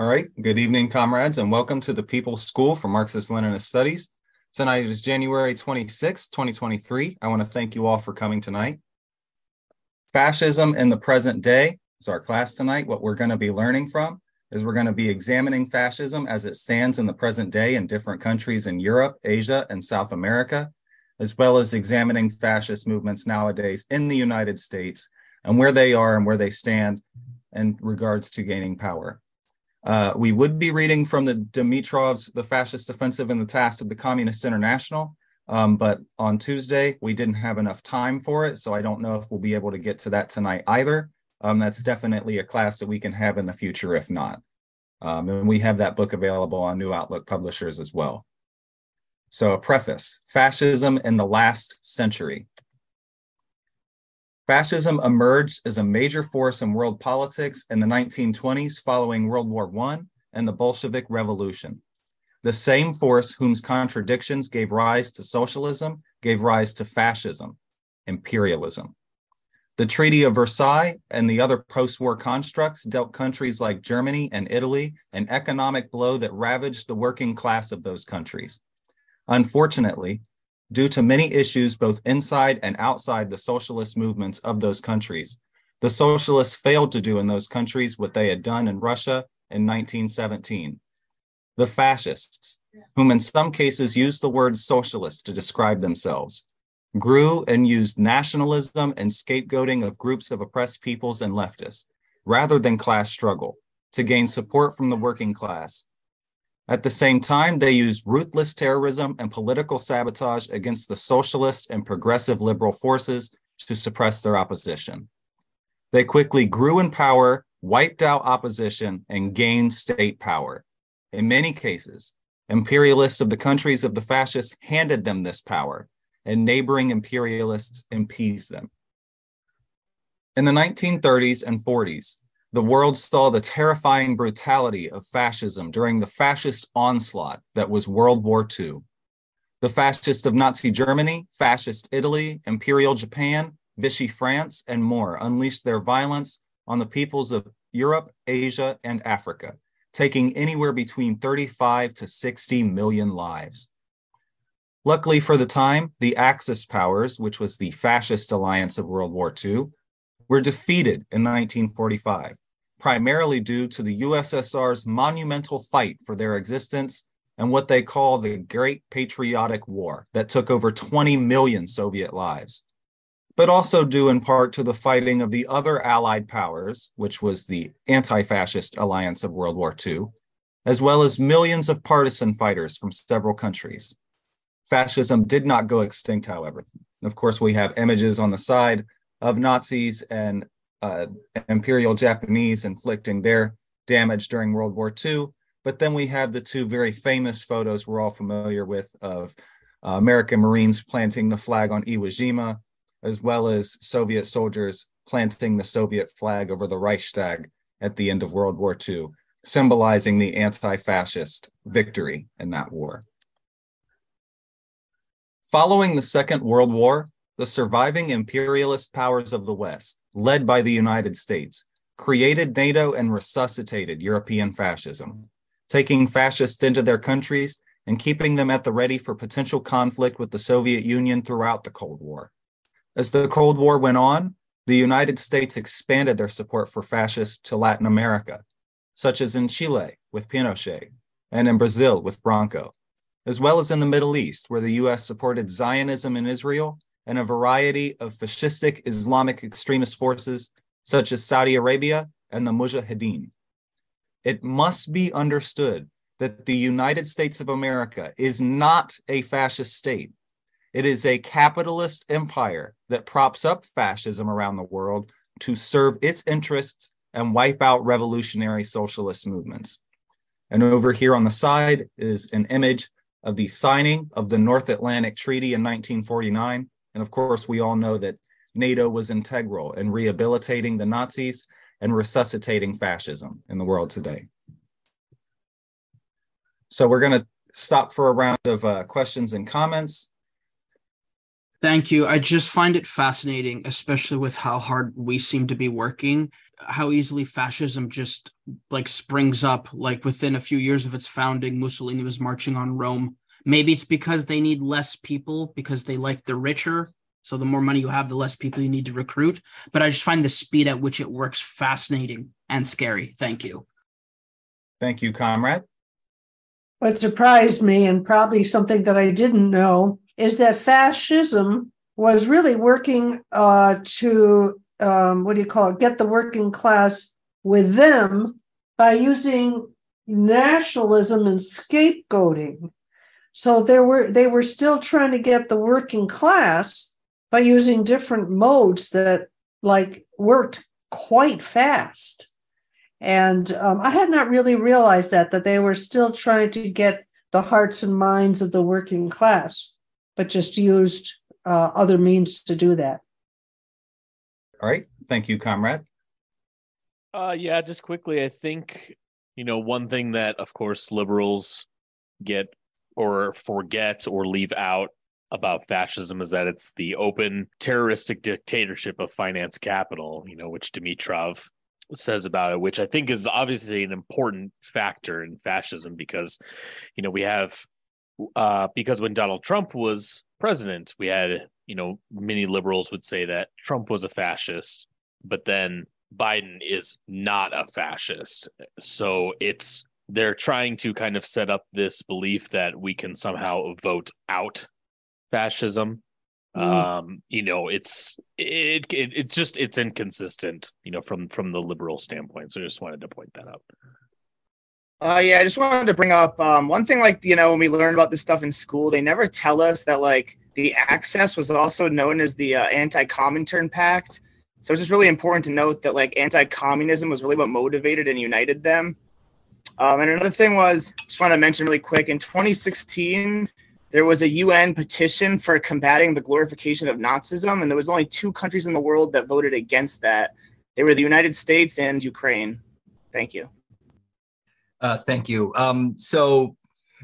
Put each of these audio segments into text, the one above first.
All right. Good evening, comrades, and welcome to the People's School for Marxist Leninist Studies. Tonight is January 26, 2023. I want to thank you all for coming tonight. Fascism in the present day is our class tonight. What we're going to be learning from is we're going to be examining fascism as it stands in the present day in different countries in Europe, Asia, and South America, as well as examining fascist movements nowadays in the United States and where they are and where they stand in regards to gaining power. Uh, we would be reading from the Dimitrov's The Fascist Offensive and the Task of the Communist International, um, but on Tuesday, we didn't have enough time for it, so I don't know if we'll be able to get to that tonight either. Um, that's definitely a class that we can have in the future if not. Um, and we have that book available on New Outlook Publishers as well. So a preface, Fascism in the Last Century. Fascism emerged as a major force in world politics in the 1920s following World War I and the Bolshevik Revolution. The same force whose contradictions gave rise to socialism gave rise to fascism, imperialism. The Treaty of Versailles and the other post war constructs dealt countries like Germany and Italy an economic blow that ravaged the working class of those countries. Unfortunately, due to many issues both inside and outside the socialist movements of those countries. The socialists failed to do in those countries what they had done in Russia in 1917. The fascists, whom in some cases used the word socialist to describe themselves, grew and used nationalism and scapegoating of groups of oppressed peoples and leftists, rather than class struggle, to gain support from the working class at the same time, they used ruthless terrorism and political sabotage against the socialist and progressive liberal forces to suppress their opposition. They quickly grew in power, wiped out opposition, and gained state power. In many cases, imperialists of the countries of the fascists handed them this power, and neighboring imperialists appeased them. In the 1930s and 40s, the world saw the terrifying brutality of fascism during the fascist onslaught that was World War II. The fascists of Nazi Germany, fascist Italy, Imperial Japan, Vichy France, and more unleashed their violence on the peoples of Europe, Asia, and Africa, taking anywhere between 35 to 60 million lives. Luckily for the time, the Axis powers, which was the fascist alliance of World War II, were defeated in 1945, primarily due to the USSR's monumental fight for their existence and what they call the Great Patriotic War that took over 20 million Soviet lives, but also due in part to the fighting of the other Allied powers, which was the anti fascist alliance of World War II, as well as millions of partisan fighters from several countries. Fascism did not go extinct, however. Of course, we have images on the side of Nazis and uh, Imperial Japanese inflicting their damage during World War II. But then we have the two very famous photos we're all familiar with of uh, American Marines planting the flag on Iwo Jima, as well as Soviet soldiers planting the Soviet flag over the Reichstag at the end of World War II, symbolizing the anti fascist victory in that war. Following the Second World War, the surviving imperialist powers of the West, led by the United States, created NATO and resuscitated European fascism, taking fascists into their countries and keeping them at the ready for potential conflict with the Soviet Union throughout the Cold War. As the Cold War went on, the United States expanded their support for fascists to Latin America, such as in Chile with Pinochet and in Brazil with Branco, as well as in the Middle East, where the US supported Zionism in Israel and a variety of fascistic Islamic extremist forces such as Saudi Arabia and the Mujahideen. It must be understood that the United States of America is not a fascist state. It is a capitalist empire that props up fascism around the world to serve its interests and wipe out revolutionary socialist movements. And over here on the side is an image of the signing of the North Atlantic Treaty in 1949 and of course, we all know that NATO was integral in rehabilitating the Nazis and resuscitating fascism in the world today. So we're going to stop for a round of uh, questions and comments. Thank you. I just find it fascinating, especially with how hard we seem to be working. how easily fascism just like springs up like within a few years of its founding mussolini was marching on rome maybe it's because they need less people because they like the richer. So the more money you have the less people you need to recruit. But i just find the speed at which it works fascinating and scary. Thank you. Thank you comrade what surprised me and probably something that i didn't know is that fascism was really working uh, to um, what do you call it? Get the working class with them by using nationalism and scapegoating. So there were they were still trying to get the working class by using different modes that like worked quite fast. And um, I had not really realized that that they were still trying to get the hearts and minds of the working class, but just used uh, other means to do that. All right. Thank you, comrade. Uh, yeah, just quickly, I think, you know, one thing that, of course, liberals get or forget or leave out about fascism is that it's the open terroristic dictatorship of finance capital, you know, which Dimitrov says about it, which I think is obviously an important factor in fascism because, you know, we have, uh, because when Donald Trump was president, we had, you know, many liberals would say that Trump was a fascist, but then Biden is not a fascist. So it's they're trying to kind of set up this belief that we can somehow vote out fascism. Mm. Um, you know, it's it, it it's just it's inconsistent, you know, from from the liberal standpoint. So I just wanted to point that out. Uh, yeah, I just wanted to bring up um, one thing. Like, you know, when we learn about this stuff in school, they never tell us that like the Axis was also known as the uh, Anti-Comintern Pact. So it's just really important to note that like anti-communism was really what motivated and united them. Um, and another thing was, just want to mention really quick, in 2016, there was a UN petition for combating the glorification of Nazism, and there was only two countries in the world that voted against that. They were the United States and Ukraine. Thank you. Uh, thank you. Um, so,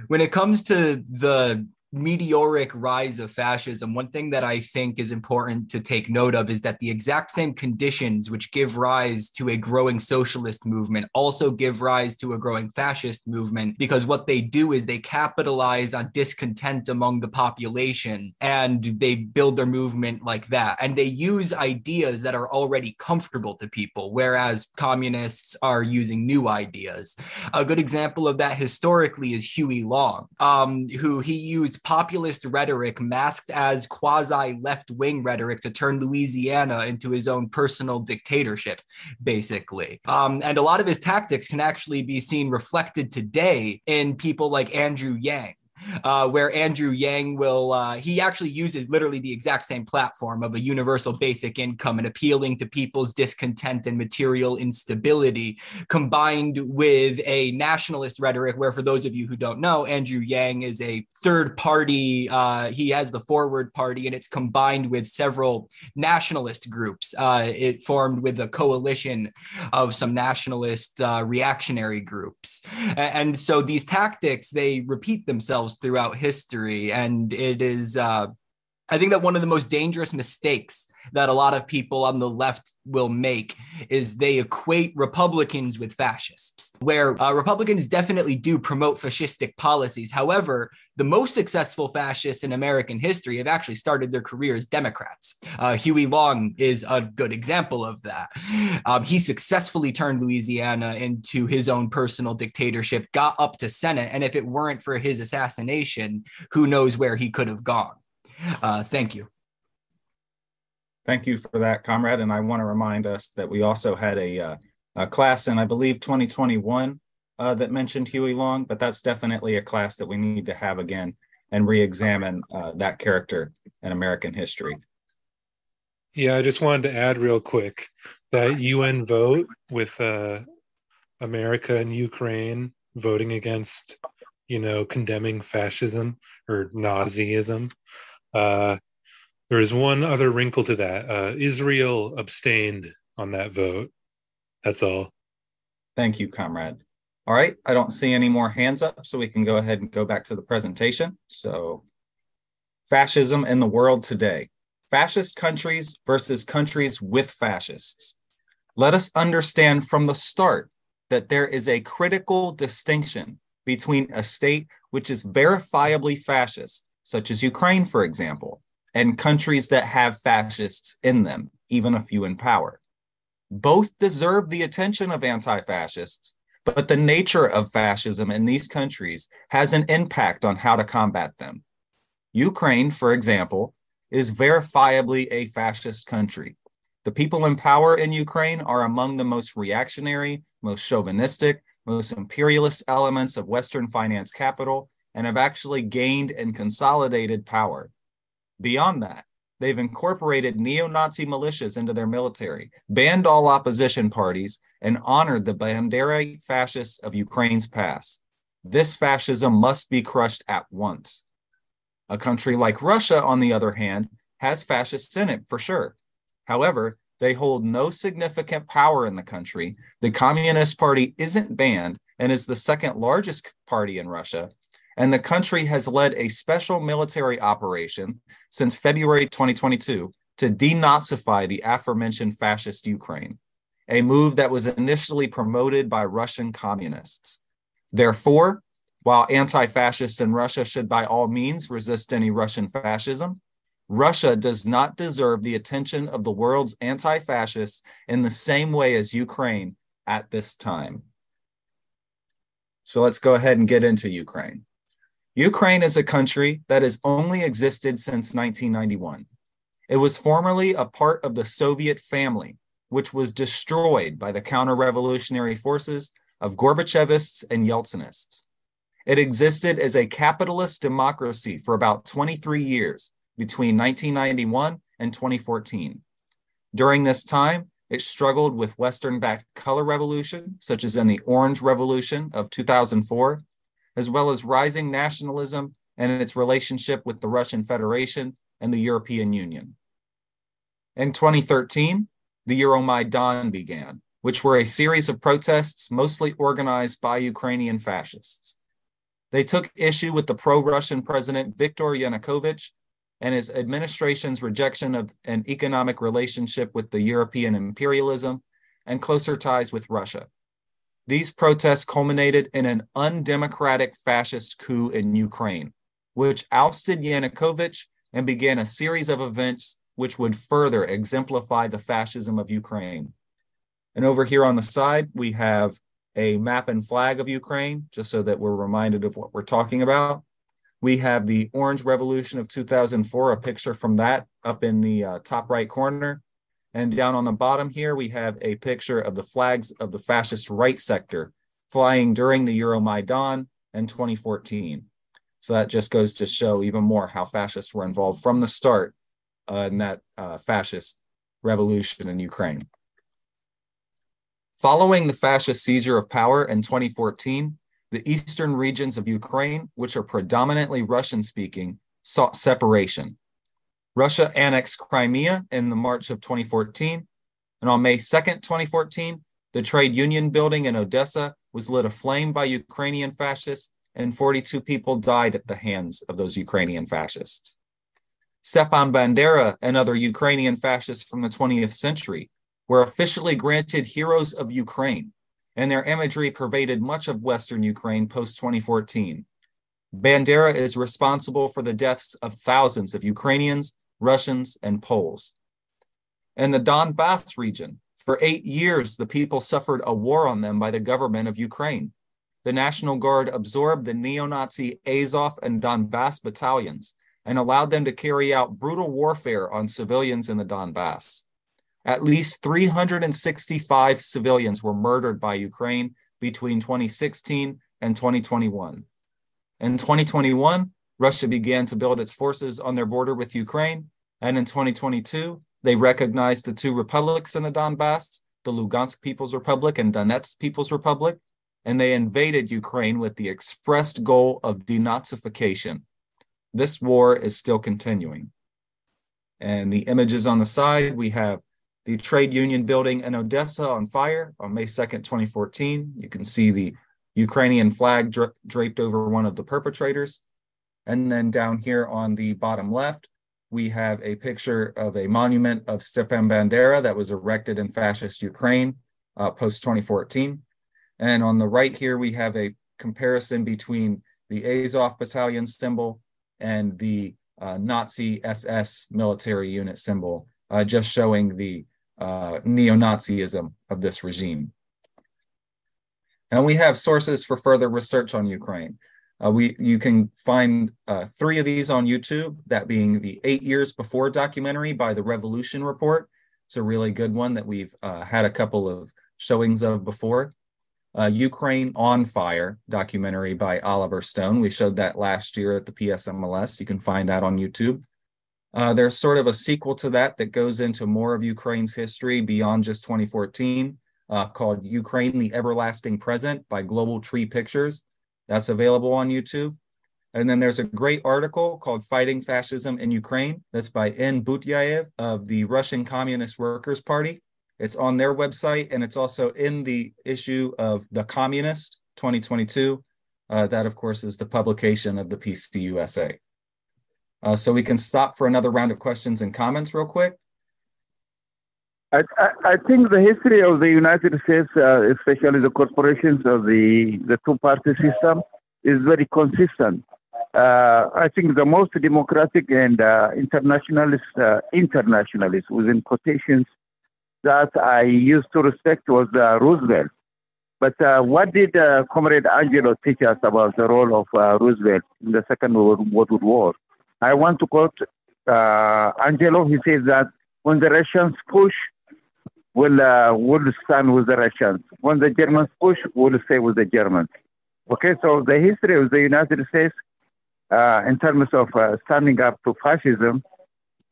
when it comes to the meteoric rise of fascism, one thing that I think is important to take note of is that the exact same conditions which give rise to a growing socialist movement also give rise to a growing fascist movement because what they do is they capitalize on discontent among the population and they build their movement like that. And they use ideas that are already comfortable to people, whereas communists are using new ideas. A good example of that historically is Huey Long, um, who he used populist rhetoric masked as quasi left wing rhetoric to turn Louisiana into his own personal dictatorship, basically. Um, and a lot of his tactics can actually be seen reflected today in people like Andrew Yang uh, where Andrew Yang will, uh, he actually uses literally the exact same platform of a universal basic income and appealing to people's discontent and material instability, combined with a nationalist rhetoric, where for those of you who don't know, Andrew Yang is a third party, uh, he has the Forward Party, and it's combined with several nationalist groups. Uh, it formed with a coalition of some nationalist uh, reactionary groups. And so these tactics, they repeat themselves throughout history. And it is, uh, I think that one of the most dangerous mistakes that a lot of people on the left will make is they equate Republicans with fascists, where uh, Republicans definitely do promote fascistic policies. However, the most successful fascists in American history have actually started their career as Democrats. Uh, Huey Long is a good example of that. Um, he successfully turned Louisiana into his own personal dictatorship, got up to Senate, and if it weren't for his assassination, who knows where he could have gone. Uh, thank you. Thank you for that, comrade. And I want to remind us that we also had a, uh, a class in, I believe, 2021 uh, that mentioned Huey Long, but that's definitely a class that we need to have again and re-examine uh, that character in American history. Yeah, I just wanted to add real quick that UN vote with uh, America and Ukraine voting against, you know, condemning fascism or Nazism. Uh, there is one other wrinkle to that. Uh, Israel abstained on that vote. That's all. Thank you, comrade. All right, I don't see any more hands up, so we can go ahead and go back to the presentation. So, fascism in the world today. Fascist countries versus countries with fascists. Let us understand from the start that there is a critical distinction between a state which is verifiably fascist, such as Ukraine, for example, and countries that have fascists in them, even a few in power. Both deserve the attention of anti fascists, but the nature of fascism in these countries has an impact on how to combat them. Ukraine, for example, is verifiably a fascist country. The people in power in Ukraine are among the most reactionary, most chauvinistic, most imperialist elements of Western finance capital and have actually gained and consolidated power. Beyond that, they've incorporated neo Nazi militias into their military, banned all opposition parties, and honored the Bandera fascists of Ukraine's past. This fascism must be crushed at once. A country like Russia, on the other hand, has fascists in it for sure. However, they hold no significant power in the country. The Communist Party isn't banned and is the second largest party in Russia. And the country has led a special military operation since February 2022 to denazify the aforementioned fascist Ukraine, a move that was initially promoted by Russian communists. Therefore, while anti fascists in Russia should by all means resist any Russian fascism, Russia does not deserve the attention of the world's anti fascists in the same way as Ukraine at this time. So let's go ahead and get into Ukraine. Ukraine is a country that has only existed since 1991. It was formerly a part of the Soviet family, which was destroyed by the counter revolutionary forces of Gorbachevists and Yeltsinists. It existed as a capitalist democracy for about 23 years between 1991 and 2014. During this time, it struggled with Western backed color revolution, such as in the Orange Revolution of 2004, as well as rising nationalism and its relationship with the Russian Federation and the European Union. In 2013, the Euromaidan began, which were a series of protests mostly organized by Ukrainian fascists. They took issue with the pro Russian president Viktor Yanukovych and his administration's rejection of an economic relationship with the European imperialism and closer ties with Russia. These protests culminated in an undemocratic fascist coup in Ukraine, which ousted Yanukovych and began a series of events which would further exemplify the fascism of Ukraine. And over here on the side, we have a map and flag of Ukraine, just so that we're reminded of what we're talking about. We have the Orange Revolution of 2004, a picture from that up in the uh, top right corner. And down on the bottom here, we have a picture of the flags of the fascist right sector flying during the Euromaidan in 2014. So that just goes to show even more how fascists were involved from the start uh, in that uh, fascist revolution in Ukraine. Following the fascist seizure of power in 2014, the eastern regions of Ukraine, which are predominantly Russian speaking, sought separation. Russia annexed Crimea in the March of 2014. And on May 2nd, 2014, the trade union building in Odessa was lit aflame by Ukrainian fascists, and 42 people died at the hands of those Ukrainian fascists. Stepan Bandera and other Ukrainian fascists from the 20th century were officially granted Heroes of Ukraine, and their imagery pervaded much of Western Ukraine post 2014. Bandera is responsible for the deaths of thousands of Ukrainians, Russians, and Poles. In the Donbass region, for eight years, the people suffered a war on them by the government of Ukraine. The National Guard absorbed the neo Nazi Azov and Donbass battalions and allowed them to carry out brutal warfare on civilians in the Donbass. At least 365 civilians were murdered by Ukraine between 2016 and 2021. In 2021, Russia began to build its forces on their border with Ukraine. And in 2022, they recognized the two republics in the Donbass, the Lugansk People's Republic and Donetsk People's Republic, and they invaded Ukraine with the expressed goal of denazification. This war is still continuing. And the images on the side, we have the trade union building in Odessa on fire on May 2nd, 2014. You can see the Ukrainian flag dra- draped over one of the perpetrators. And then down here on the bottom left, we have a picture of a monument of Stepan Bandera that was erected in fascist Ukraine uh, post 2014. And on the right here, we have a comparison between the Azov battalion symbol and the uh, Nazi SS military unit symbol, uh, just showing the uh, neo-Nazism of this regime. And we have sources for further research on Ukraine. Uh, we you can find uh, three of these on YouTube. That being the eight years before documentary by the Revolution Report. It's a really good one that we've uh, had a couple of showings of before. Uh, Ukraine on Fire documentary by Oliver Stone. We showed that last year at the PSMLS. You can find that on YouTube. Uh, there's sort of a sequel to that that goes into more of Ukraine's history beyond just 2014, uh, called Ukraine: The Everlasting Present by Global Tree Pictures. That's available on YouTube. And then there's a great article called Fighting Fascism in Ukraine. That's by N. Butyayev of the Russian Communist Workers' Party. It's on their website and it's also in the issue of The Communist 2022. Uh, that, of course, is the publication of the PCUSA. Uh, so we can stop for another round of questions and comments real quick. I, I, I think the history of the United States, uh, especially the corporations of the, the two party system, is very consistent. Uh, I think the most democratic and uh, internationalist, uh, internationalist within quotations that I used to respect was uh, Roosevelt. But uh, what did uh, Comrade Angelo teach us about the role of uh, Roosevelt in the Second World, War? I want to quote uh, Angelo. He says that when the Russians push, we'll, uh, we'll stand with the Russians. When the Germans push, we'll stay with the Germans. Okay, so the history of the United States in terms of standing up to fascism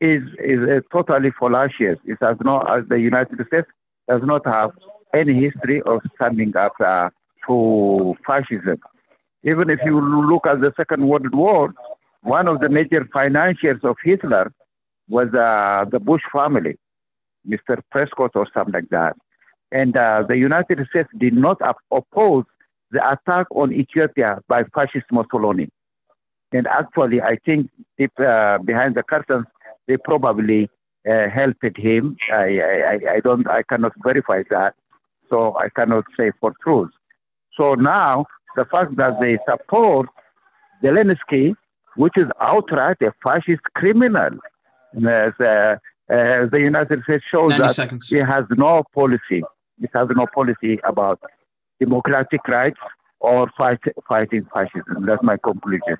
is is uh, totally fallacious. It has not, as the United States does not have any history of standing up uh, to fascism. Even if you look at the Second World War, one of the major financiers of Hitler was uh, the Bush family, Mr. Prescott or something like that. And uh, the United States did not oppose the attack on Ethiopia by fascist Mussolini. And actually, I think deep uh, behind the curtains, they probably uh, helped him. I, I, I don't, I cannot verify that, so I cannot say for truth. So now the fact that they support Zelensky, which is outright a fascist criminal, as, uh, uh, the United States shows that seconds. he has no policy. It has no policy about democratic rights or fight, fighting fascism. That's my conclusion.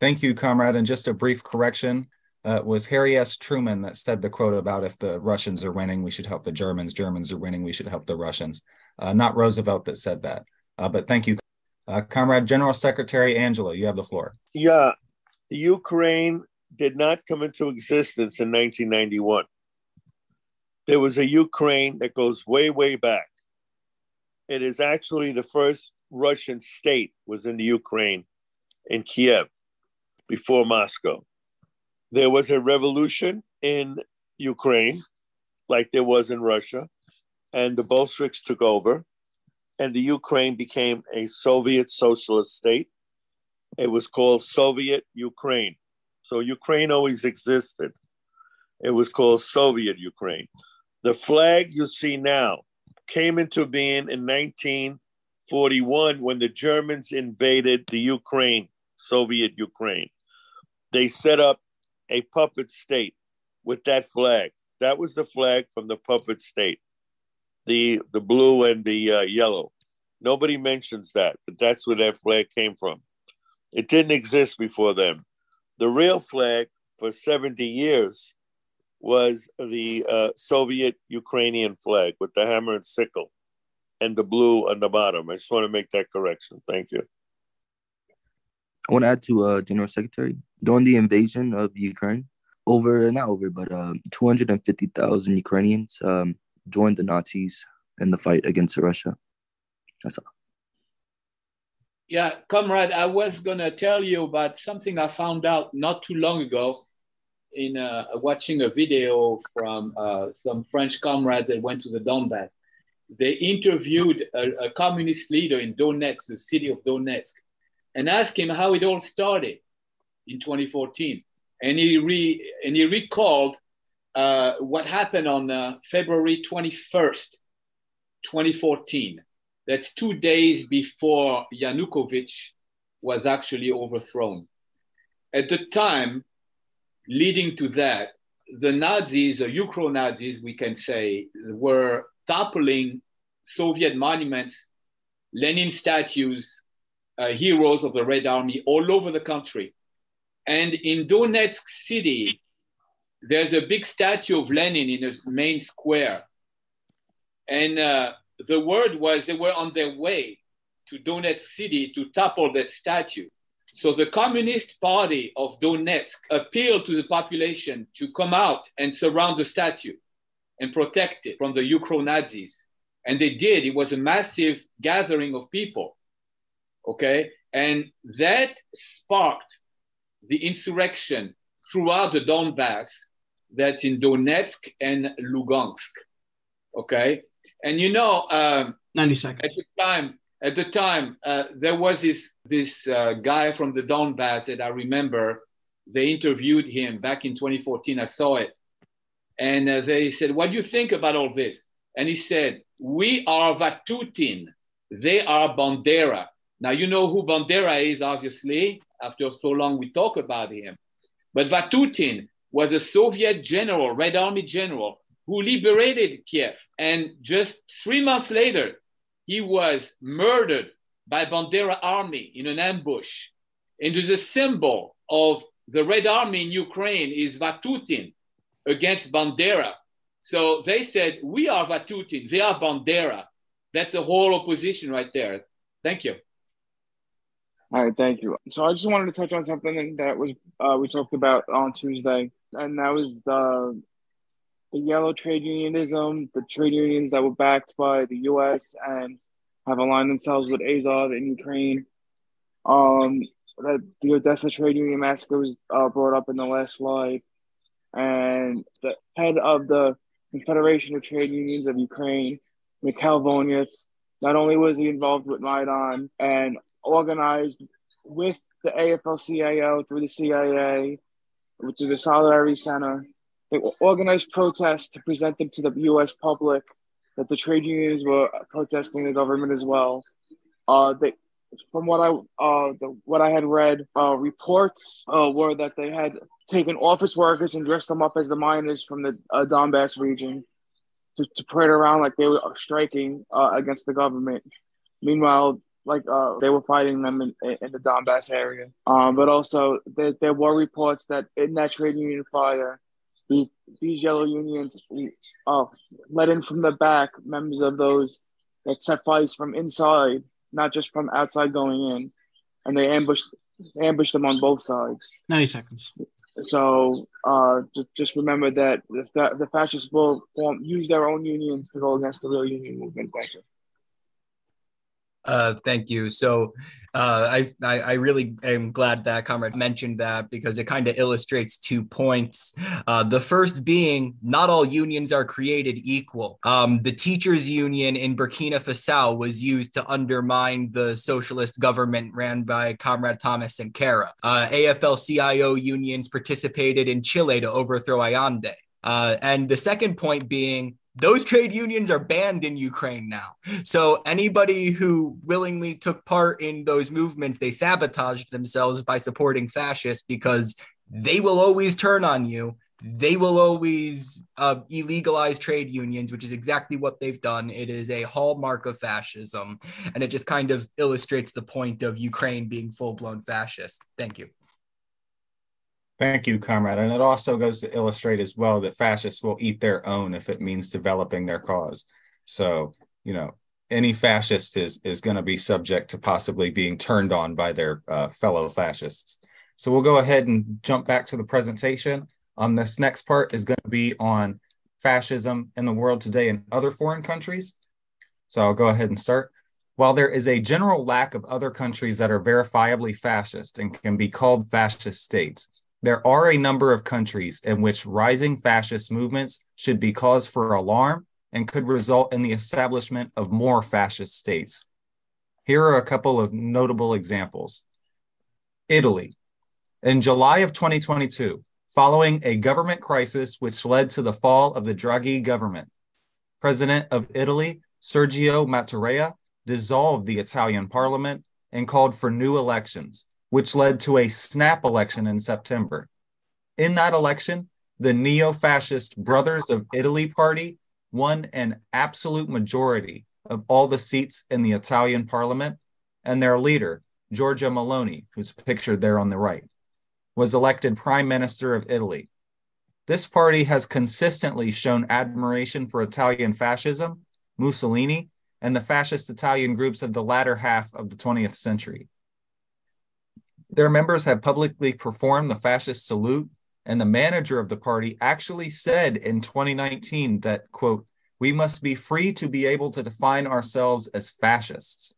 Thank you, comrade. And just a brief correction uh, was Harry S. Truman that said the quote about if the Russians are winning, we should help the Germans. Germans are winning, we should help the Russians. Uh, not Roosevelt that said that. Uh, but thank you, uh, Comrade General Secretary Angelo. You have the floor. Yeah, Ukraine did not come into existence in 1991. There was a Ukraine that goes way, way back. It is actually the first Russian state was in the Ukraine, in Kiev, before Moscow there was a revolution in Ukraine, like there was in Russia, and the Bolsheviks took over, and the Ukraine became a Soviet socialist state. It was called Soviet Ukraine. So Ukraine always existed. It was called Soviet Ukraine. The flag you see now came into being in 1941 when the Germans invaded the Ukraine, Soviet Ukraine. They set up a puppet state with that flag. That was the flag from the puppet state, the the blue and the uh, yellow. Nobody mentions that, but that's where that flag came from. It didn't exist before then. The real flag for 70 years was the uh, Soviet Ukrainian flag with the hammer and sickle and the blue on the bottom. I just want to make that correction. Thank you. I want to add to uh, General Secretary during the invasion of Ukraine, over not over, but uh, 250,000 Ukrainians um, joined the Nazis in the fight against Russia. That's all. Yeah, comrade, I was going to tell you about something I found out not too long ago in uh, watching a video from uh, some French comrades that went to the Donbass. They interviewed a, a communist leader in Donetsk, the city of Donetsk, and asked him how it all started in 2014. and he re and he recalled uh, what happened on uh, February 21st, 2014. That's two days before Yanukovych was actually overthrown. At the time, leading to that, the Nazis, the Ukro Nazis, we can say, were toppling Soviet monuments, Lenin statues, uh, heroes of the Red Army all over the country. And in Donetsk city, there's a big statue of Lenin in a main square. And uh, the word was they were on their way to Donetsk city to topple that statue. So the Communist Party of Donetsk appealed to the population to come out and surround the statue and protect it from the Ukro Nazis. And they did. It was a massive gathering of people. Okay. And that sparked the insurrection throughout the Donbass that's in Donetsk and Lugansk. Okay. And you know, um, 90 seconds. At the time, at the time, uh, there was this this uh, guy from the Donbass that I remember. They interviewed him back in 2014. I saw it, and uh, they said, "What do you think about all this?" And he said, "We are Vatutin. They are Bandera." Now you know who Bandera is, obviously. After so long, we talk about him. But Vatutin was a Soviet general, Red Army general, who liberated Kiev. And just three months later, he was murdered by Bandera army in an ambush. And a symbol of the Red Army in Ukraine is Vatutin against Bandera. So they said, we are Vatutin, they are Bandera. That's a whole opposition right there. Thank you. All right, thank you. So I just wanted to touch on something that was uh, we talked about on Tuesday, and that was the the yellow trade unionism, the trade unions that were backed by the U.S. and have aligned themselves with Azov in Ukraine. Um, that the Odessa trade union massacre was uh, brought up in the last slide, and the head of the Confederation of Trade Unions of Ukraine, Mikhail Volynets, not only was he involved with Maidan and organized with the AFL-CIO through the CIA, through the Solidarity Center, they organized protests to present them to the U.S. public that the trade unions were protesting the government as well. Uh, they, from what I uh, the, what I had read, uh, reports uh, were that they had taken office workers and dressed them up as the miners from the uh, Donbass region to, to parade around like they were striking uh, against the government. Meanwhile, like uh, they were fighting them in, in the Donbass area. Um, but also there, there were reports that in that trade union fire, the, these yellow unions uh, let in from the back members of those that set fires from inside, not just from outside going in, and they ambushed ambushed them on both sides. 90 seconds. So uh, just, just remember that the, the fascists will form, use their own unions to go against the real union movement. Thank you. Uh, thank you. So uh, I, I, I really am glad that Comrade mentioned that because it kind of illustrates two points. Uh, the first being not all unions are created equal. Um, the teachers union in Burkina Faso was used to undermine the socialist government ran by Comrade Thomas Sankara. Uh, AFL-CIO unions participated in Chile to overthrow Allende. Uh, and the second point being those trade unions are banned in Ukraine now. So anybody who willingly took part in those movements, they sabotaged themselves by supporting fascists because they will always turn on you. They will always uh, illegalize trade unions, which is exactly what they've done. It is a hallmark of fascism. And it just kind of illustrates the point of Ukraine being full blown fascist. Thank you. Thank you, comrade. And it also goes to illustrate as well that fascists will eat their own if it means developing their cause. So, you know, any fascist is is going to be subject to possibly being turned on by their uh, fellow fascists. So we'll go ahead and jump back to the presentation. Um, this next part is going to be on fascism in the world today in other foreign countries. So I'll go ahead and start. While there is a general lack of other countries that are verifiably fascist and can be called fascist states, there are a number of countries in which rising fascist movements should be cause for alarm and could result in the establishment of more fascist states. Here are a couple of notable examples. Italy. In July of 2022, following a government crisis which led to the fall of the Draghi government. President of Italy, Sergio Mattarella, dissolved the Italian parliament and called for new elections, which led to a snap election in September. In that election, the neo fascist Brothers of Italy party won an absolute majority of all the seats in the Italian parliament, and their leader, Giorgia Meloni, who's pictured there on the right, was elected prime minister of Italy. This party has consistently shown admiration for Italian fascism, Mussolini, and the fascist Italian groups of the latter half of the 20th century. Their members have publicly performed the fascist salute, and the manager of the party actually said in 2019 that, quote, we must be free to be able to define ourselves as fascists.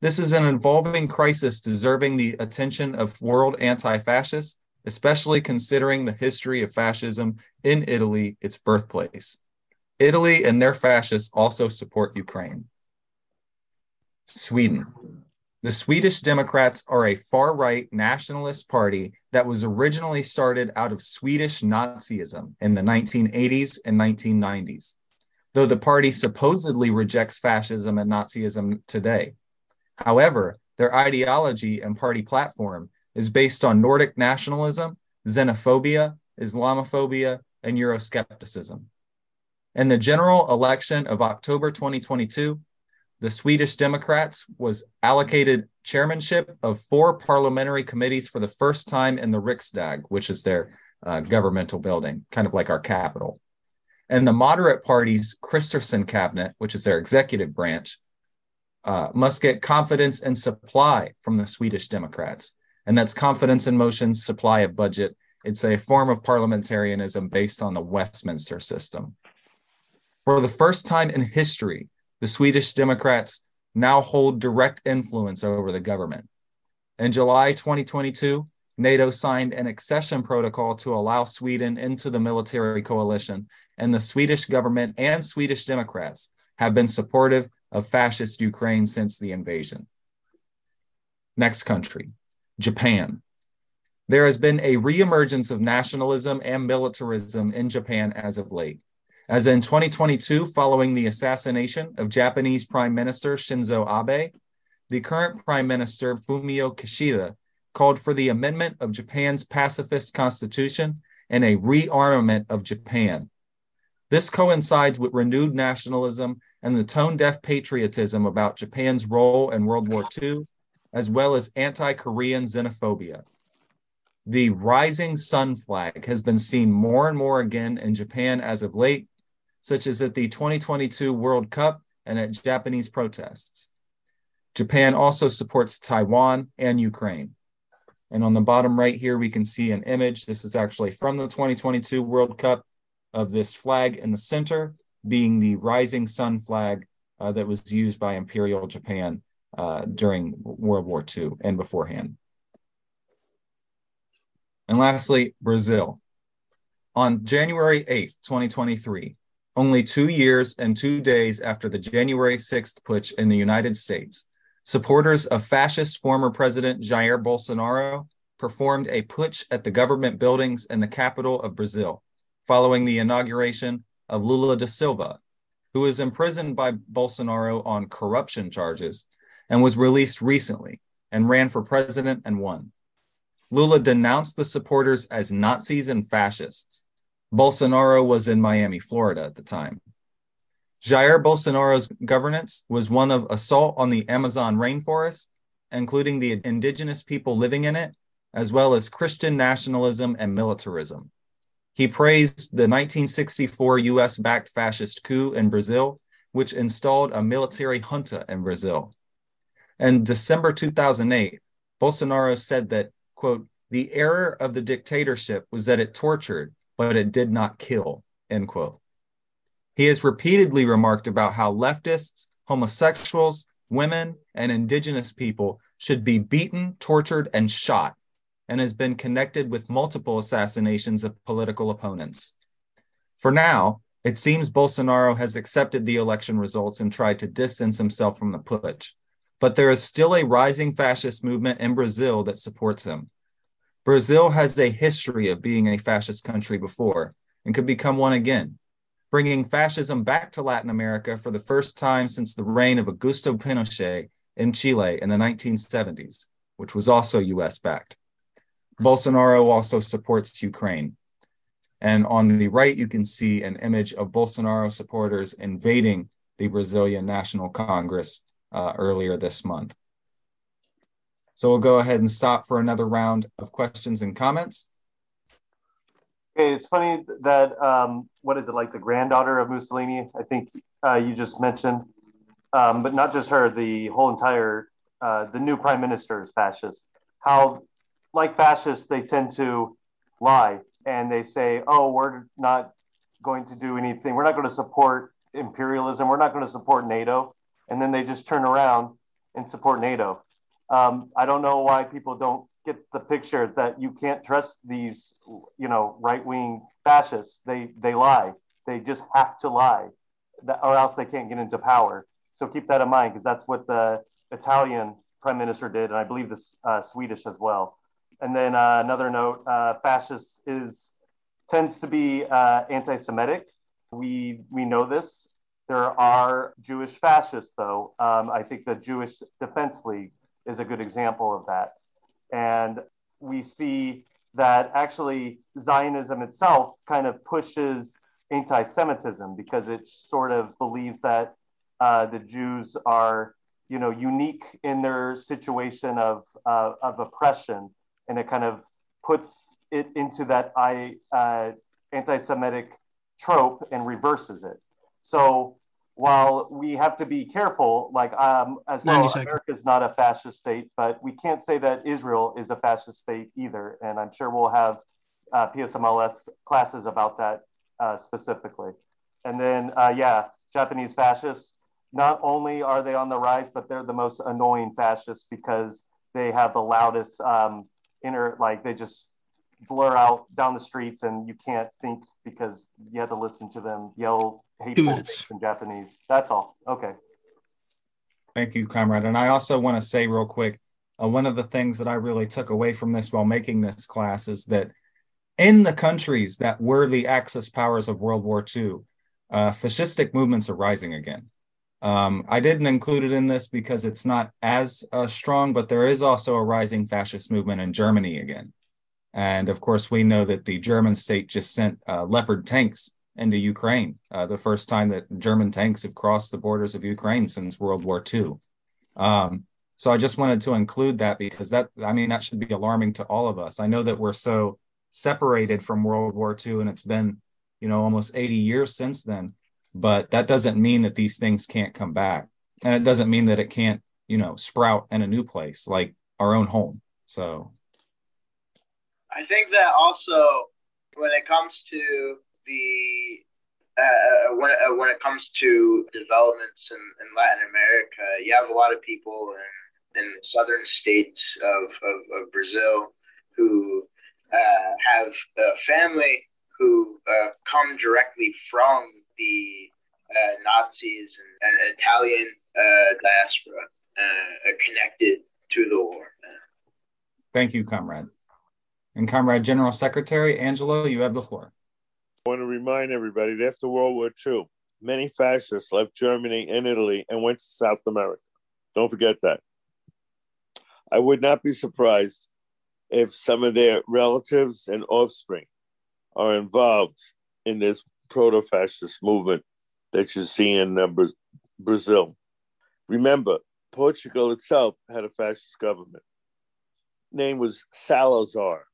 This is an evolving crisis deserving the attention of world anti fascists, especially considering the history of fascism in Italy, its birthplace. Italy and their fascists also support Ukraine. Sweden. The Swedish Democrats are a far right nationalist party that was originally started out of Swedish Nazism in the 1980s and 1990s, though the party supposedly rejects fascism and Nazism today. However, their ideology and party platform is based on Nordic nationalism, xenophobia, Islamophobia, and Euroscepticism. In the general election of October 2022, the Swedish Democrats was allocated chairmanship of four parliamentary committees for the first time in the Riksdag, which is their uh, governmental building, kind of like our capital. And the moderate party's Kristersson cabinet, which is their executive branch, uh, must get confidence and supply from the Swedish Democrats. And that's confidence in motions, supply of budget. It's a form of parliamentarianism based on the Westminster system. For the first time in history, the Swedish Democrats now hold direct influence over the government. In July 2022, NATO signed an accession protocol to allow Sweden into the military coalition, and the Swedish government and Swedish Democrats have been supportive of fascist Ukraine since the invasion. Next country, Japan. There has been a reemergence of nationalism and militarism in Japan as of late. As in 2022, following the assassination of Japanese Prime Minister Shinzo Abe, the current Prime Minister Fumio Kishida called for the amendment of Japan's pacifist constitution and a rearmament of Japan. This coincides with renewed nationalism and the tone deaf patriotism about Japan's role in World War II, as well as anti Korean xenophobia. The rising sun flag has been seen more and more again in Japan as of late, such as at the 2022 World Cup and at Japanese protests. Japan also supports Taiwan and Ukraine. And on the bottom right here, we can see an image. This is actually from the 2022 World Cup of this flag in the center being the rising sun flag uh, that was used by Imperial Japan uh, during World War II and beforehand. And lastly, Brazil. On January 8th, 2023, only two years and two days after the January 6th putsch in the United States, supporters of fascist former President Jair Bolsonaro performed a putsch at the government buildings in the capital of Brazil, following the inauguration of Lula da Silva, who was imprisoned by Bolsonaro on corruption charges and was released recently and ran for president and won. Lula denounced the supporters as Nazis and fascists Bolsonaro was in Miami, Florida at the time. Jair Bolsonaro's governance was one of assault on the Amazon rainforest, including the indigenous people living in it, as well as Christian nationalism and militarism. He praised the 1964 US backed fascist coup in Brazil, which installed a military junta in Brazil. In December 2008, Bolsonaro said that, quote, the error of the dictatorship was that it tortured, but it did not kill, end quote. He has repeatedly remarked about how leftists, homosexuals, women, and indigenous people should be beaten, tortured, and shot, and has been connected with multiple assassinations of political opponents. For now, it seems Bolsonaro has accepted the election results and tried to distance himself from the putsch, but there is still a rising fascist movement in Brazil that supports him. Brazil has a history of being a fascist country before and could become one again, bringing fascism back to Latin America for the first time since the reign of Augusto Pinochet in Chile in the 1970s, which was also US backed. Bolsonaro also supports Ukraine. And on the right, you can see an image of Bolsonaro supporters invading the Brazilian National Congress uh, earlier this month. So we'll go ahead and stop for another round of questions and comments. Okay, it's funny that um, what is it like the granddaughter of Mussolini? I think uh, you just mentioned, um, but not just her. The whole entire uh, the new prime minister is fascist. How, like fascists, they tend to lie and they say, "Oh, we're not going to do anything. We're not going to support imperialism. We're not going to support NATO," and then they just turn around and support NATO. Um, I don't know why people don't get the picture that you can't trust these, you know, right wing fascists. They they lie. They just have to lie, that, or else they can't get into power. So keep that in mind because that's what the Italian prime minister did, and I believe this uh, Swedish as well. And then uh, another note: uh, fascist is tends to be uh, anti-Semitic. We we know this. There are Jewish fascists, though. Um, I think the Jewish Defense League is a good example of that. And we see that actually Zionism itself kind of pushes anti Semitism because it sort of believes that uh, the Jews are, you know, unique in their situation of, uh, of oppression. And it kind of puts it into that uh, anti Semitic trope and reverses it. So while we have to be careful, like um, as well, America is not a fascist state, but we can't say that Israel is a fascist state either. And I'm sure we'll have uh, PSMLS classes about that uh, specifically. And then, uh, yeah, Japanese fascists, not only are they on the rise, but they're the most annoying fascists because they have the loudest um, inner, like they just blur out down the streets and you can't think because you have to listen to them yell hateful things in Japanese. That's all. Okay. Thank you, comrade. And I also want to say real quick, uh, one of the things that I really took away from this while making this class is that in the countries that were the Axis powers of World War II, uh, fascistic movements are rising again. Um, I didn't include it in this because it's not as uh, strong, but there is also a rising fascist movement in Germany again. And of course, we know that the German state just sent uh, Leopard tanks into Ukraine, uh, the first time that German tanks have crossed the borders of Ukraine since World War II. Um, so I just wanted to include that because that, I mean, that should be alarming to all of us. I know that we're so separated from World War II and it's been, you know, almost 80 years since then, but that doesn't mean that these things can't come back. And it doesn't mean that it can't, you know, sprout in a new place like our own home. So I think that also when it comes to the uh, when uh, when it comes to developments in, in Latin America, you have a lot of people in, in southern states of, of, of Brazil who uh, have a family who uh, come directly from the uh, Nazis and, and Italian uh, diaspora connected to the war. Thank you, comrade. And Comrade General Secretary Angelo, you have the floor. I want to remind everybody that after World War II, many fascists left Germany and Italy and went to South America. Don't forget that. I would not be surprised if some of their relatives and offspring are involved in this proto fascist movement that you see in uh, Brazil. Remember, Portugal itself had a fascist government. Name was Salazar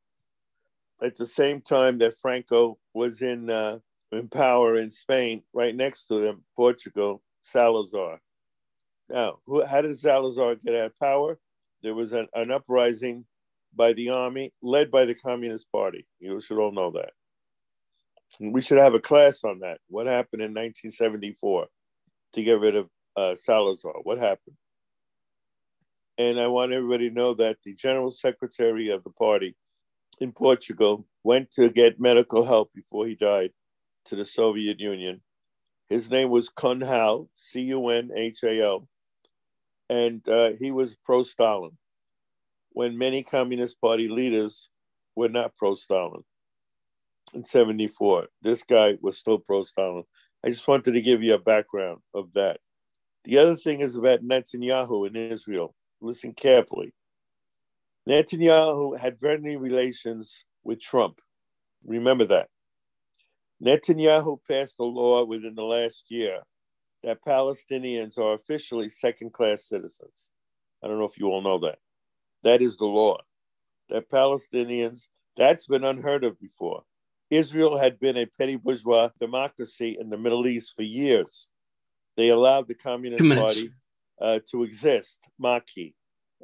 at the same time that Franco was in uh, in power in Spain, right next to them, Portugal, Salazar. Now, who, how did Salazar get out of power? There was an, an uprising by the army led by the Communist Party. You should all know that. We should have a class on that. What happened in 1974 to get rid of uh, Salazar? What happened? And I want everybody to know that the general secretary of the party in Portugal, went to get medical help before he died to the Soviet Union. His name was Cunhal, C U N H A L, and uh, he was pro Stalin. When many Communist Party leaders were not pro Stalin in 74. This guy was still pro Stalin. I just wanted to give you a background of that. The other thing is about Netanyahu in Israel. Listen carefully. Netanyahu had friendly relations with Trump. Remember that. Netanyahu passed a law within the last year that Palestinians are officially second class citizens. I don't know if you all know that. That is the law. That Palestinians, that's been unheard of before. Israel had been a petty bourgeois democracy in the Middle East for years. They allowed the Communist Party uh, to exist.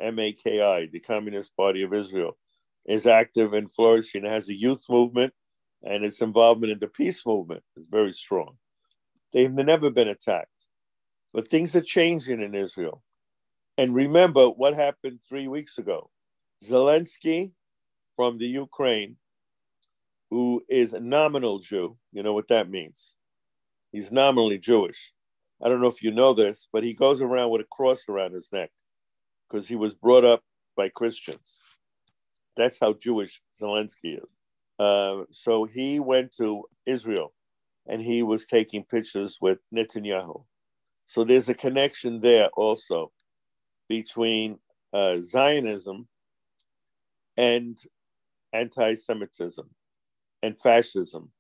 Maki, the Communist Party of Israel, is active and flourishing. It has a youth movement, and its involvement in the peace movement is very strong. They've never been attacked. But things are changing in Israel. And remember what happened three weeks ago. Zelensky from the Ukraine, who is a nominal Jew, you know what that means. He's nominally Jewish. I don't know if you know this, but he goes around with a cross around his neck because he was brought up by Christians. That's how Jewish Zelensky is. Uh, so he went to Israel and he was taking pictures with Netanyahu. So there's a connection there also between uh, Zionism and anti Semitism and fascism.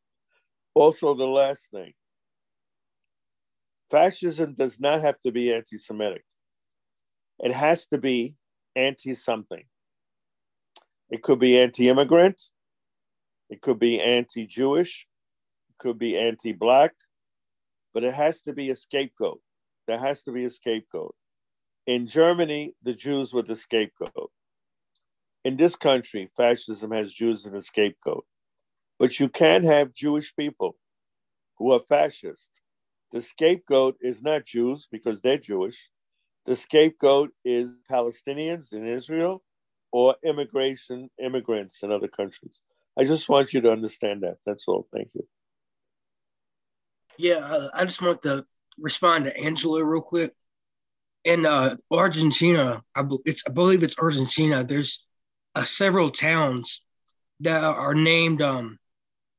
Also, the last thing fascism does not have to be anti Semitic, it has to be anti something. It could be anti immigrant, it could be anti Jewish, it could be anti Black, but it has to be a scapegoat. There has to be a scapegoat. In Germany, the Jews were the scapegoat. In this country, fascism has Jews as a scapegoat. But you can't have Jewish people who are fascist. The scapegoat is not Jews because they're Jewish. The scapegoat is Palestinians in Israel or immigration, immigrants in other countries. I just want you to understand that. That's all. Thank you. Yeah, uh, I just want to respond to Angela real quick. In uh, Argentina, I, it's, I believe it's Argentina. There's uh, several towns that are named um,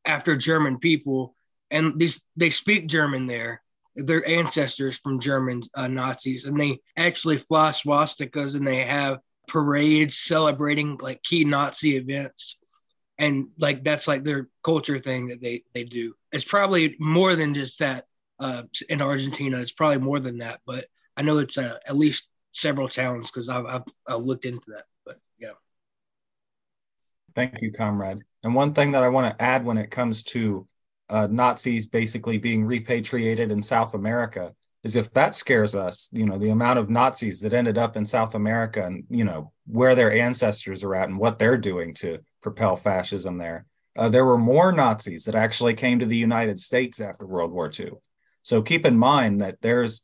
after German people, and these they speak German there. Their ancestors from German uh, Nazis, and they actually fly swastikas and they have parades celebrating like key Nazi events and like that's like their culture thing that they they do. It's probably more than just that. Uh, in Argentina, it's probably more than that, but I know it's uh, at least several towns because I've, I've, I've looked into that. But yeah. Thank you, comrade. And one thing that I want to add when it comes to uh, Nazis basically being repatriated in South America is if that scares us, you know, the amount of Nazis that ended up in South America and, you know, where their ancestors are at and what they're doing to propel fascism there. Uh, there were more Nazis that actually came to the United States after World War II. So keep in mind that there's,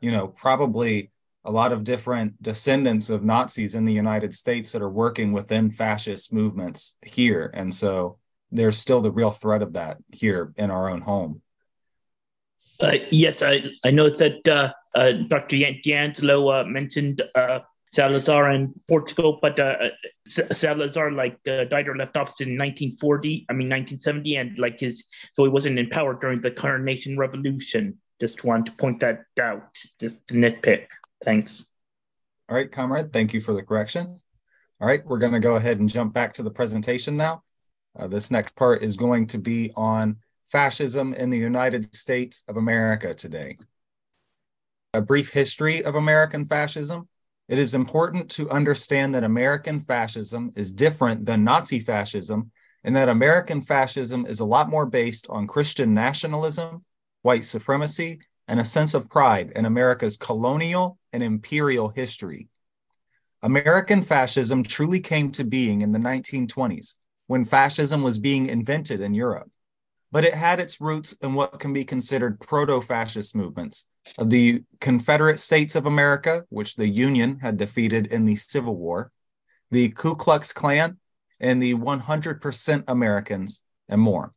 you know, probably a lot of different descendants of Nazis in the United States that are working within fascist movements here. And so there's still the real threat of that here in our own home. Uh, yes, I, I know that uh, uh, Dr. D'Angelo uh, mentioned uh, Salazar in Portugal, but uh, Salazar like died or left office in 1940, I mean 1970, and like his so he wasn't in power during the Carnation Revolution. Just want to point that out, just to nitpick. Thanks. All right, comrade. Thank you for the correction. All right, we're going to go ahead and jump back to the presentation now. Uh, this next part is going to be on fascism in the United States of America today. A brief history of American fascism. It is important to understand that American fascism is different than Nazi fascism, and that American fascism is a lot more based on Christian nationalism, white supremacy, and a sense of pride in America's colonial and imperial history. American fascism truly came to being in the 1920s when fascism was being invented in Europe but it had its roots in what can be considered proto fascist movements of the Confederate States of America, which the Union had defeated in the Civil War, the Ku Klux Klan, and the 100% Americans, and more.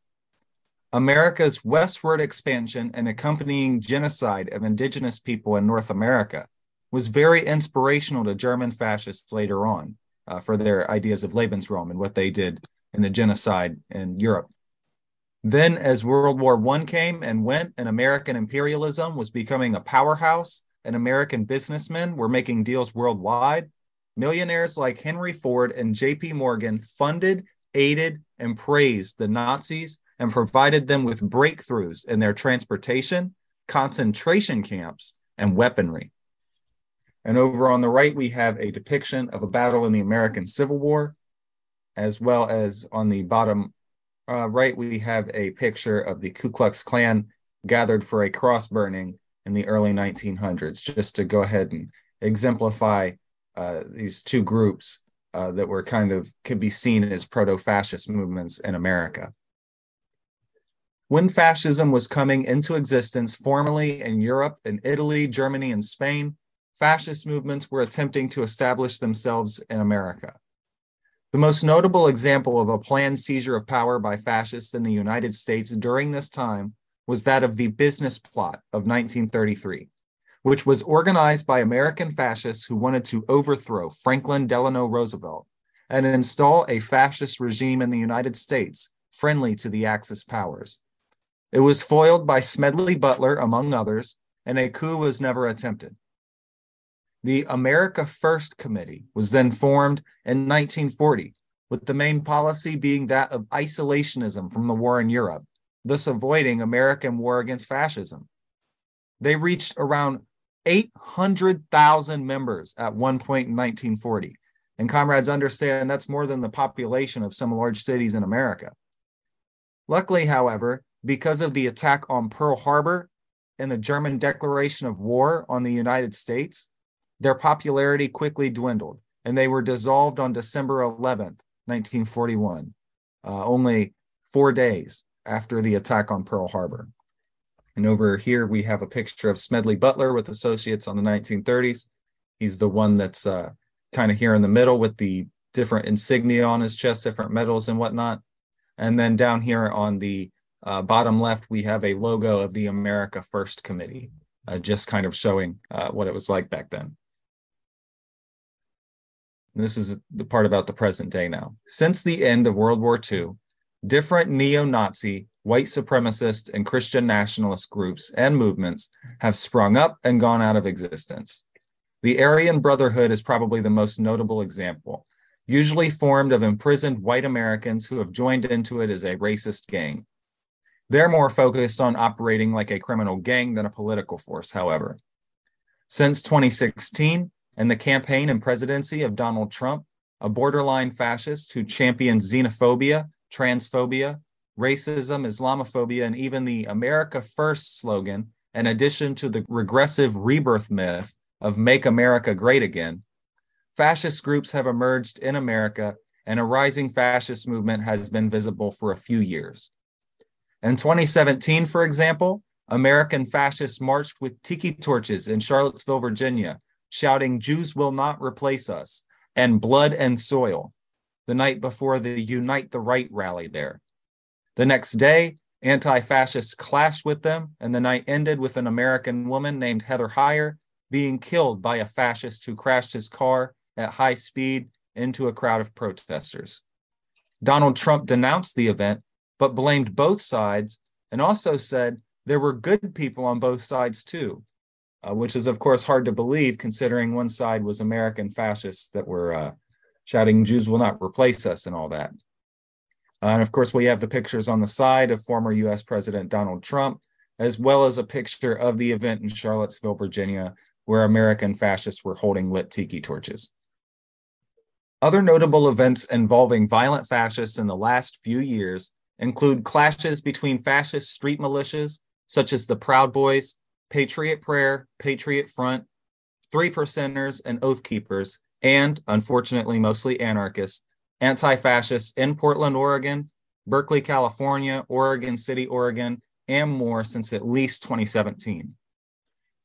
America's westward expansion and accompanying genocide of indigenous people in North America was very inspirational to German fascists later on uh, for their ideas of Lebensraum and what they did in the genocide in Europe. Then, as World War I came and went, and American imperialism was becoming a powerhouse, and American businessmen were making deals worldwide, millionaires like Henry Ford and J.P. Morgan funded, aided, and praised the Nazis and provided them with breakthroughs in their transportation, concentration camps, and weaponry. And over on the right, we have a depiction of a battle in the American Civil War, as well as on the bottom uh, right, we have a picture of the Ku Klux Klan gathered for a cross burning in the early 1900s, just to go ahead and exemplify uh, these two groups uh, that were kind of could be seen as proto-fascist movements in America. When fascism was coming into existence formally in Europe in Italy, Germany, and Spain, fascist movements were attempting to establish themselves in America. The most notable example of a planned seizure of power by fascists in the United States during this time was that of the Business Plot of 1933, which was organized by American fascists who wanted to overthrow Franklin Delano Roosevelt and install a fascist regime in the United States friendly to the Axis powers. It was foiled by Smedley Butler, among others, and a coup was never attempted. The America First Committee was then formed in 1940, with the main policy being that of isolationism from the war in Europe, thus avoiding American war against fascism. They reached around 800,000 members at one point in 1940. And comrades understand that's more than the population of some large cities in America. Luckily, however, because of the attack on Pearl Harbor and the German declaration of war on the United States, their popularity quickly dwindled, and they were dissolved on December 11th, 1941, uh, only four days after the attack on Pearl Harbor. And over here, we have a picture of Smedley Butler with associates on the 1930s. He's the one that's uh, kind of here in the middle with the different insignia on his chest, different medals and whatnot. And then down here on the uh, bottom left, we have a logo of the America First Committee, uh, just kind of showing uh, what it was like back then. This is the part about the present day now. Since the end of World War II, different neo Nazi, white supremacist, and Christian nationalist groups and movements have sprung up and gone out of existence. The Aryan Brotherhood is probably the most notable example, usually formed of imprisoned white Americans who have joined into it as a racist gang. They're more focused on operating like a criminal gang than a political force, however. Since 2016, and the campaign and presidency of Donald Trump, a borderline fascist who championed xenophobia, transphobia, racism, Islamophobia, and even the America First slogan, in addition to the regressive rebirth myth of Make America Great Again, fascist groups have emerged in America, and a rising fascist movement has been visible for a few years. In 2017, for example, American fascists marched with tiki torches in Charlottesville, Virginia, shouting, Jews will not replace us, and blood and soil, the night before the Unite the Right rally there. The next day, anti fascists clashed with them, and the night ended with an American woman named Heather Heyer being killed by a fascist who crashed his car at high speed into a crowd of protesters. Donald Trump denounced the event, but blamed both sides and also said there were good people on both sides too, uh, which is, of course, hard to believe considering one side was American fascists that were uh, shouting, Jews will not replace us, and all that. Uh, and of course, we have the pictures on the side of former US President Donald Trump, as well as a picture of the event in Charlottesville, Virginia, where American fascists were holding lit tiki torches. Other notable events involving violent fascists in the last few years include clashes between fascist street militias, such as the Proud Boys Patriot Prayer, Patriot Front, Three Percenters, and Oath Keepers, and unfortunately, mostly anarchists, anti fascists in Portland, Oregon, Berkeley, California, Oregon City, Oregon, and more since at least 2017.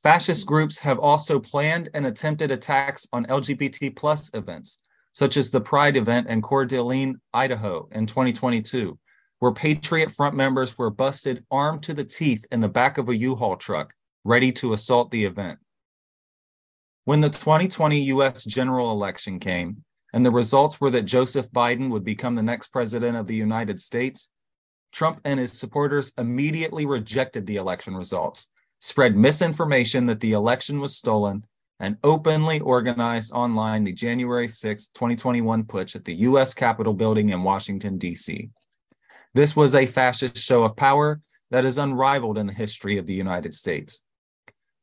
Fascist groups have also planned and attempted attacks on LGBT plus events, such as the Pride event in Coeur d'Alene, Idaho in 2022, where Patriot Front members were busted armed to the teeth in the back of a U-Haul truck ready to assault the event. When the 2020 US general election came, and the results were that Joseph Biden would become the next president of the United States, Trump and his supporters immediately rejected the election results, spread misinformation that the election was stolen, and openly organized online the January 6, 2021 putsch at the U.S. Capitol building in Washington, D.C. This was a fascist show of power that is unrivaled in the history of the United States.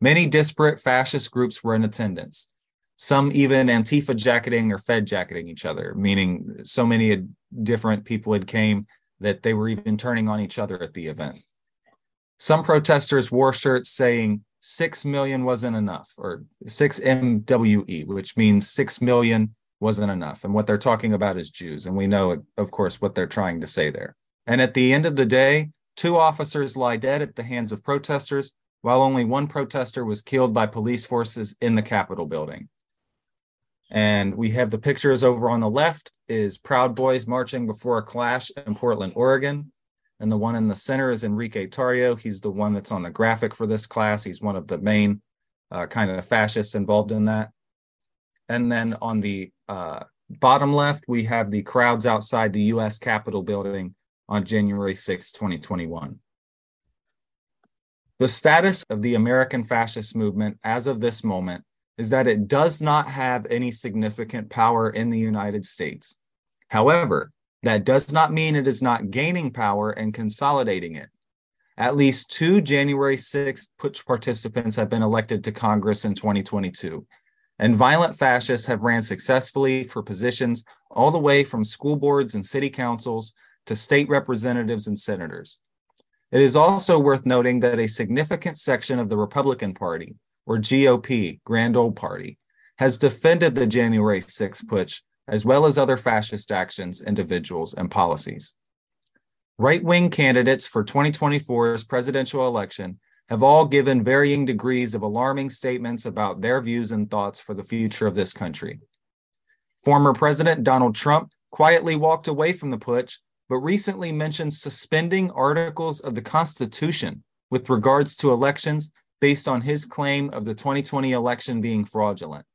Many disparate fascist groups were in attendance, some even Antifa jacketing or Fed jacketing each other, meaning so many different people had came that they were even turning on each other at the event. Some protesters wore shirts saying 6 million wasn't enough, or 6 MWE, which means 6 million wasn't enough. And what they're talking about is Jews. And we know, of course, what they're trying to say there. And at the end of the day, two officers lie dead at the hands of protesters, while only one protester was killed by police forces in the Capitol building. And we have the pictures over on the left is Proud Boys marching before a clash in Portland, Oregon. And the one in the center is Enrique Tarrio. He's the one that's on the graphic for this class. He's one of the main uh, kind of fascists involved in that. And then on the uh, bottom left, we have the crowds outside the US Capitol building on January 6, 2021. The status of the American fascist movement as of this moment is that it does not have any significant power in the United States. However, that does not mean it is not gaining power and consolidating it. At least two January 6th putsch participants have been elected to Congress in 2022, and violent fascists have ran successfully for positions all the way from school boards and city councils to state representatives and senators. It is also worth noting that a significant section of the Republican Party, or GOP, Grand Old Party, has defended the January 6th putsch, as well as other fascist actions, individuals, and policies. Right wing candidates for 2024's presidential election have all given varying degrees of alarming statements about their views and thoughts for the future of this country. Former President Donald Trump quietly walked away from the putsch, but recently mentioned suspending articles of the Constitution with regards to elections based on his claim of the 2020 election being fraudulent.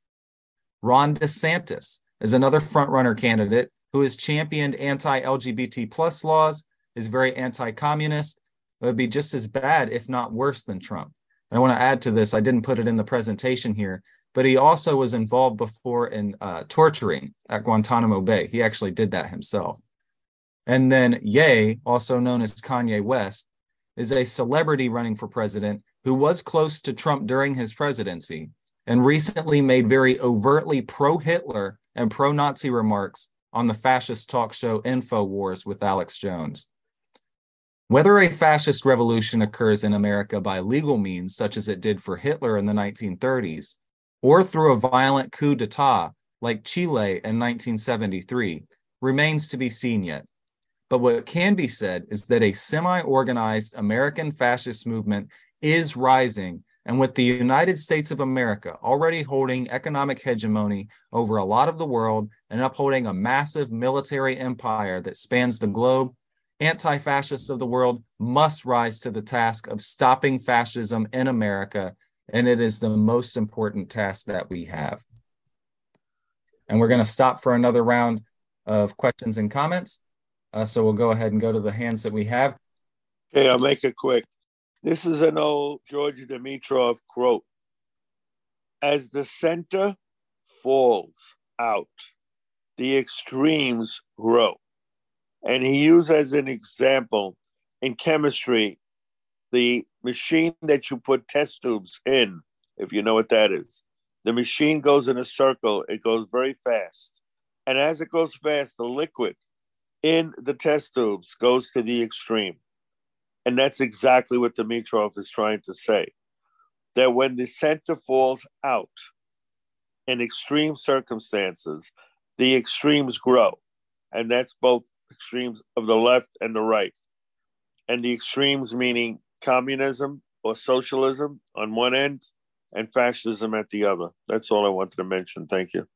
Ron DeSantis is another frontrunner candidate who has championed anti-LGBT plus laws, is very anti-communist. It would be just as bad, if not worse, than Trump. And I want to add to this. I didn't put it in the presentation here, but he also was involved before in uh, torturing at Guantanamo Bay. He actually did that himself. And then Ye, also known as Kanye West, is a celebrity running for president who was close to Trump during his presidency and recently made very overtly pro Hitler and pro Nazi remarks on the fascist talk show InfoWars with Alex Jones. Whether a fascist revolution occurs in America by legal means, such as it did for Hitler in the 1930s, or through a violent coup d'etat like Chile in 1973, remains to be seen yet. But what can be said is that a semi organized American fascist movement is rising. And with the United States of America already holding economic hegemony over a lot of the world and upholding a massive military empire that spans the globe, anti fascists of the world must rise to the task of stopping fascism in America. And it is the most important task that we have. And we're going to stop for another round of questions and comments. Uh, so we'll go ahead and go to the hands that we have. Okay, I'll make it quick. This is an old George Dimitrov quote. As the center falls out, the extremes grow. And he used as an example in chemistry the machine that you put test tubes in, if you know what that is. The machine goes in a circle, it goes very fast. And as it goes fast, the liquid in the test tubes goes to the extreme. And that's exactly what Dimitrov is trying to say. That when the center falls out in extreme circumstances, the extremes grow. And that's both extremes of the left and the right. And the extremes meaning communism or socialism on one end and fascism at the other. That's all I wanted to mention. Thank you.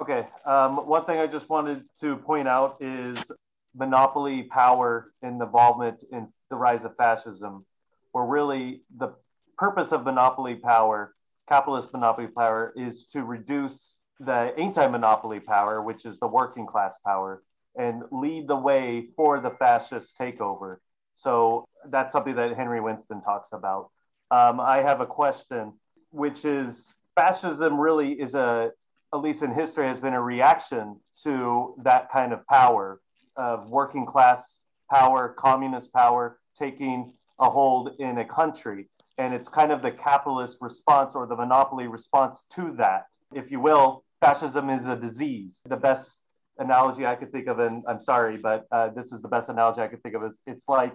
Okay. Um, one thing I just wanted to point out is monopoly power and involvement in the rise of fascism, where really the purpose of monopoly power, capitalist monopoly power, is to reduce the anti-monopoly power, which is the working class power, and lead the way for the fascist takeover. So that's something that Henry Winston talks about. Um, I have a question, which is fascism really is a, at least in history, has been a reaction to that kind of power of working class power, communist power taking a hold in a country. And it's kind of the capitalist response or the monopoly response to that. If you will, fascism is a disease. The best analogy I could think of, and I'm sorry, but uh, this is the best analogy I could think of, is it's like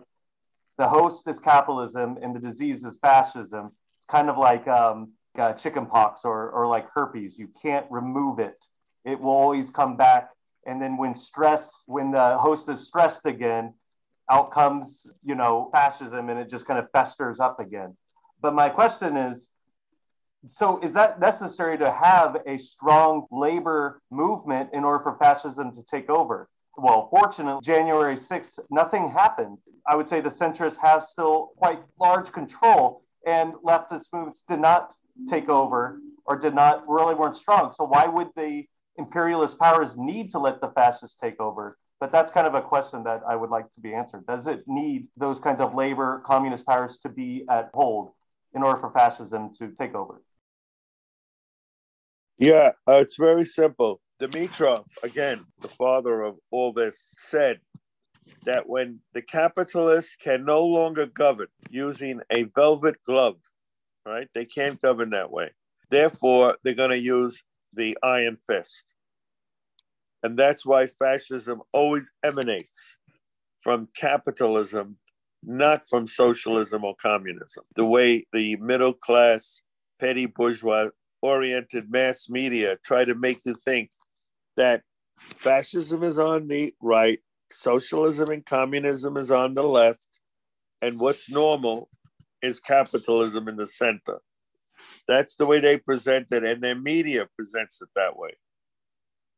the host is capitalism and the disease is fascism. It's kind of like um, uh, chickenpox or, or like herpes. You can't remove it. It will always come back. And then when stress, when the host is stressed again, out comes, you know, fascism and it just kind of festers up again. But my question is, so is that necessary to have a strong labor movement in order for fascism to take over? Well, fortunately, January 6th, nothing happened. I would say the centrists have still quite large control, and leftist movements did not take over or did not really weren't strong. So why would the imperialist powers need to let the fascists take over? But that's kind of a question that I would like to be answered. Does it need those kinds of labor communist powers to be at hold in order for fascism to take over? Yeah, uh, it's very simple. Dimitrov, again, the father of all this, said that when the capitalists can no longer govern using a velvet glove, right? They can't govern that way. Therefore, they're going to use the iron fist. And that's why fascism always emanates from capitalism, not from socialism or communism. The way the middle class, petty bourgeois oriented mass media try to make you think that fascism is on the right, socialism and communism is on the left, and what's normal is capitalism in the center. That's the way they present it, and their media presents it that way.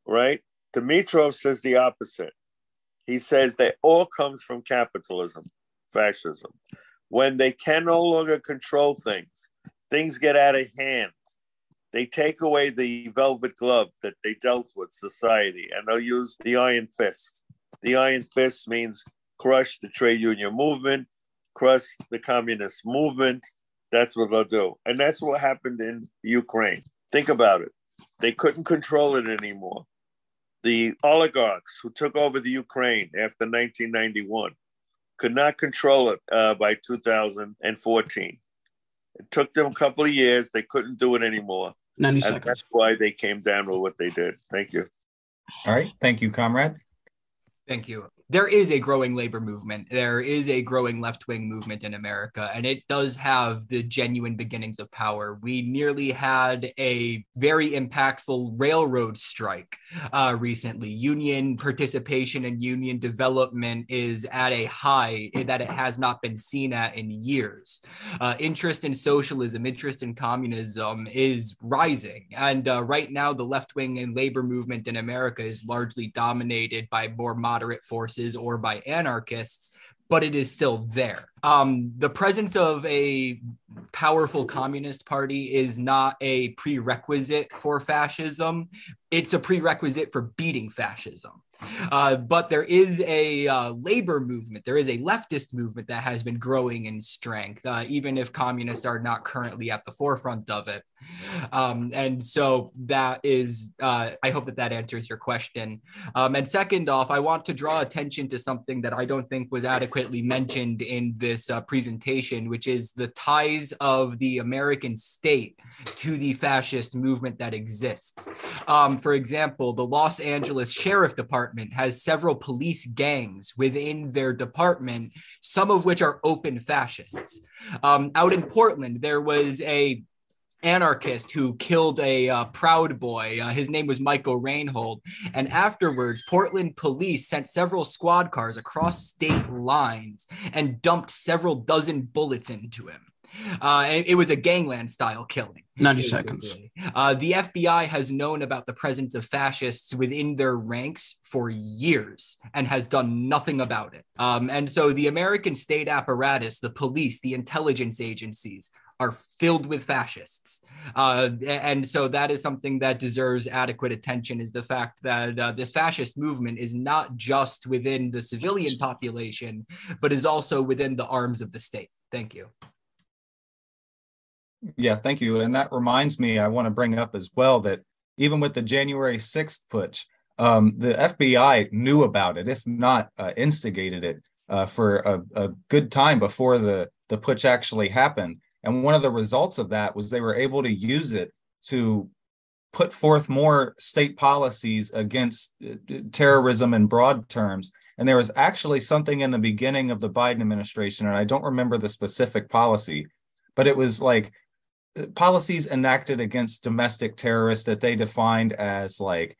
Right? Dimitrov says the opposite. He says that all comes from capitalism, fascism. When they can no longer control things, things get out of hand they take away the velvet glove that they dealt with society and they'll use the iron fist. The iron fist means crush the trade union movement, crush the communist movement. That's what they'll do. And that's what happened in Ukraine. Think about it. They couldn't control it anymore. The oligarchs who took over the Ukraine after 1991 could not control it uh, by 2014. It took them a couple of years. They couldn't do it anymore. 90 and seconds. That's why they came down with what they did. Thank you. All right. Thank you, comrade. Thank you there is a growing labor movement. There is a growing left wing movement in America, and it does have the genuine beginnings of power. We nearly had a very impactful railroad strike uh, recently. Union participation and union development is at a high that it has not been seen at in years. Uh, interest in socialism, interest in communism is rising. And uh, right now, the left wing and labor movement in America is largely dominated by more moderate forces or by anarchists, but it is still there. Um, the presence of a powerful communist party is not a prerequisite for fascism, it's a prerequisite for beating fascism. Uh, but there is a uh, labor movement, there is a leftist movement that has been growing in strength, uh, even if communists are not currently at the forefront of it. Um, and so that is, uh, I hope that that answers your question. Um, and second off, I want to draw attention to something that I don't think was adequately mentioned in this uh, presentation, which is the ties of the American state to the fascist movement that exists. Um, for example, the Los Angeles Sheriff Department has several police gangs within their department, some of which are open fascists. Um, out in Portland, there was a anarchist who killed a uh, proud boy. Uh, his name was Michael Reinoehl. And afterwards, Portland police sent several squad cars across state lines and dumped several dozen bullets into him. Uh, and it was a gangland style killing. 90 seconds. Uh, the FBI has known about the presence of fascists within their ranks for years and has done nothing about it. Um, and so the American state apparatus, the police, the intelligence agencies, are filled with fascists. Uh, and so that is something that deserves adequate attention is the fact that uh, this fascist movement is not just within the civilian population, but is also within the arms of the state. Thank you. Yeah, thank you. And that reminds me, I want to bring up as well that even with the January 6th putsch, um, the FBI knew about it, if not uh, instigated it uh, for a, a, good time before the, the putsch actually happened. And one of the results of that was they were able to use it to put forth more state policies against uh, terrorism in broad terms. And there was actually something in the beginning of the Biden administration, and I don't remember the specific policy, but it was like uh, policies enacted against domestic terrorists that they defined as like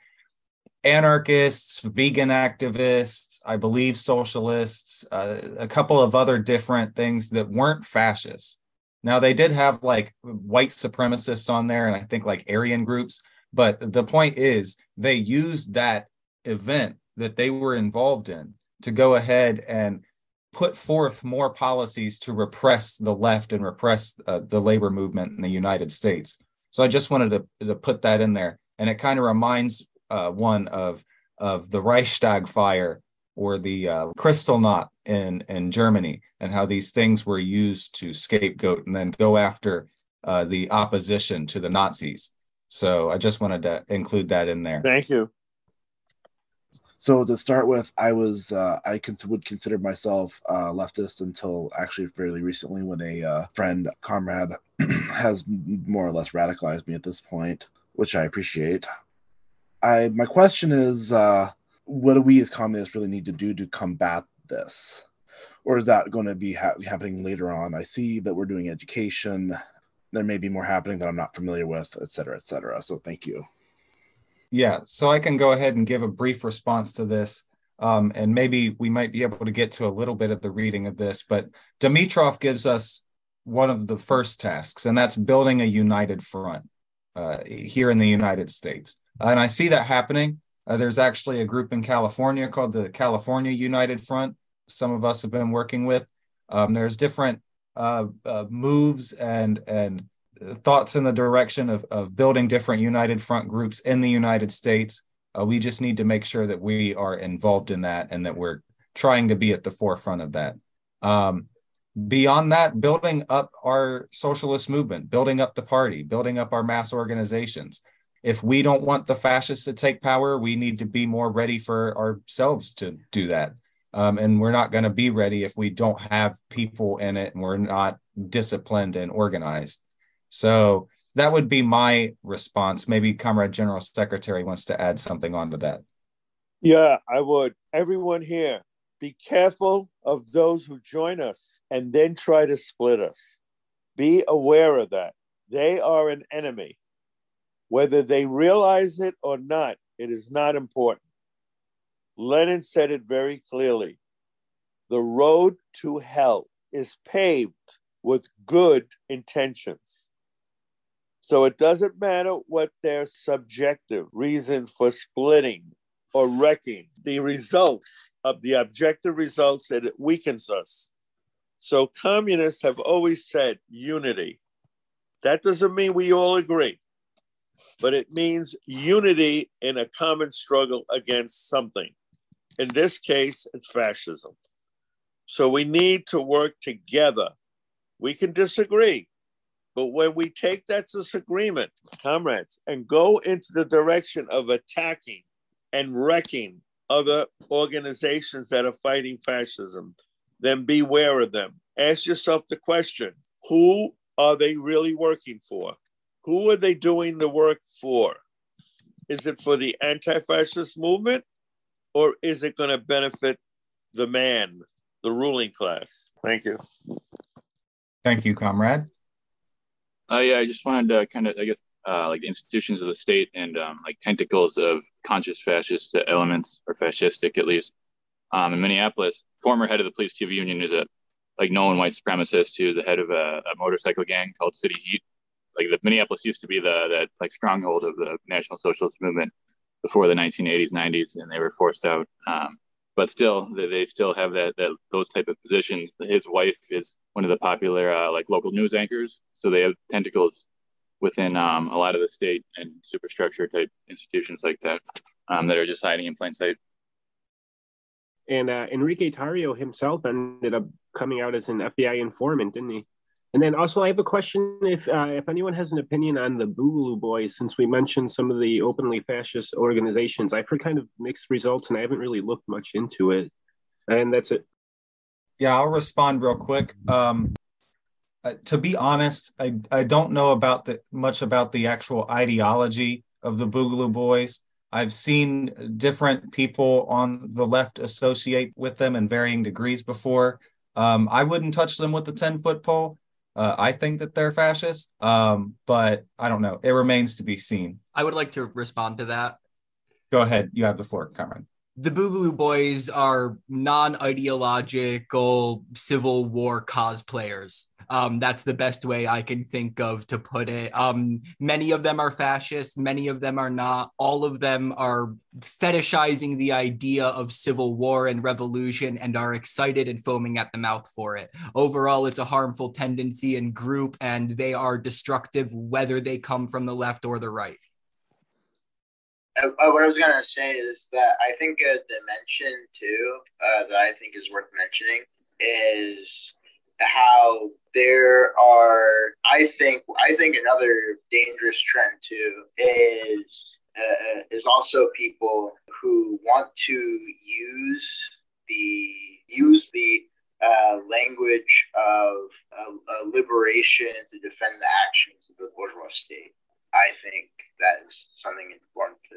anarchists, vegan activists, I believe socialists, uh, a couple of other different things that weren't fascists. Now they did have like white supremacists on there and I think like Aryan groups, but the point is they used that event that they were involved in to go ahead and put forth more policies to repress the left and repress uh, the labor movement in the United States. So I just wanted to, to put that in there. And it kind of reminds uh, one of, of the Reichstag fire or the uh, Kristallnacht in, in Germany and how these things were used to scapegoat and then go after uh, the opposition to the Nazis. So I just wanted to include that in there. Thank you. So to start with, I was uh, I would consider myself uh, leftist until actually fairly recently, when a uh, friend comrade has more or less radicalized me at this point, which I appreciate. I my question is, uh, what do we as communists really need to do to combat this, or is that going to be ha- happening later on? I see that we're doing education. There may be more happening that I'm not familiar with, et cetera, et cetera. So thank you. Yeah, so I can go ahead and give a brief response to this. Um, and maybe we might be able to get to a little bit of the reading of this, but Dimitrov gives us one of the first tasks, and that's building a united front uh, here in the United States. And I see that happening. Uh, there's actually a group in California called the California United Front. Some of us have been working with. Um, there's different uh, uh, moves and and thoughts in the direction of, of building different united front groups in the United States. Uh, we just need to make sure that we are involved in that and that we're trying to be at the forefront of that. Um, beyond that, building up our socialist movement, building up the party, building up our mass organizations. If we don't want the fascists to take power, we need to be more ready for ourselves to do that. Um, and we're not going to be ready if we don't have people in it and we're not disciplined and organized. So that would be my response. Maybe Comrade General Secretary wants to add something onto that. Yeah, I would. Everyone here, be careful of those who join us and then try to split us. Be aware of that. They are an enemy. Whether they realize it or not, it is not important. Lenin said it very clearly the road to hell is paved with good intentions. So it doesn't matter what their subjective reasons for splitting or wrecking, the results of the objective results that it weakens us. So communists have always said unity. That doesn't mean we all agree, but it means unity in a common struggle against something. In this case, it's fascism. So we need to work together. We can disagree, but when we take that disagreement, comrades, and go into the direction of attacking and wrecking other organizations that are fighting fascism, then beware of them. Ask yourself the question who are they really working for? Who are they doing the work for? Is it for the anti fascist movement or is it going to benefit the man, the ruling class? Thank you. Thank you, comrade. Uh, yeah, I just wanted to kind of, I guess, uh, like the institutions of the state and um, like tentacles of conscious fascist elements or fascistic at least. Um, in Minneapolis, former head of the police TV union is a like known white supremacist who's the head of a, a, motorcycle gang called City Heat. Like the Minneapolis used to be the that like stronghold of the National Socialist movement before the 1980s, 90s, and they were forced out. Um, but still they, still have that that those type of positions. His wife is one of the popular uh, like local news anchors, so they have tentacles within um, a lot of the state and superstructure type institutions like that um, that are just hiding in plain sight. And uh, Enrique Tarrio himself ended up coming out as an FBI informant, didn't he? And then also, I have a question: if uh, if anyone has an opinion on the Boogaloo Boys, since we mentioned some of the openly fascist organizations, I've heard kind of mixed results, and I haven't really looked much into it. And that's it. Yeah, I'll respond real quick. Um, uh, to be honest, I, I don't know about the much about the actual ideology of the Boogaloo Boys. I've seen different people on the left associate with them in varying degrees before. Um, I wouldn't touch them with the 10 foot pole. Uh, I think that they're fascist, um, but I don't know. It remains to be seen. I would like to respond to that. Go ahead. You have the floor, Cameron. The Boogaloo Boys are non ideological Civil War cosplayers. Um, that's the best way I can think of to put it. Um, many of them are fascist, many of them are not. All of them are fetishizing the idea of civil war and revolution and are excited and foaming at the mouth for it. Overall, it's a harmful tendency and group, and they are destructive whether they come from the left or the right. Uh, uh, what I was gonna say is that I think a dimension too uh, that I think is worth mentioning is how there are. I think I think another dangerous trend too is uh, is also people who want to use the use the uh, language of uh, liberation to defend the actions of the bourgeois state. I think that is something important to.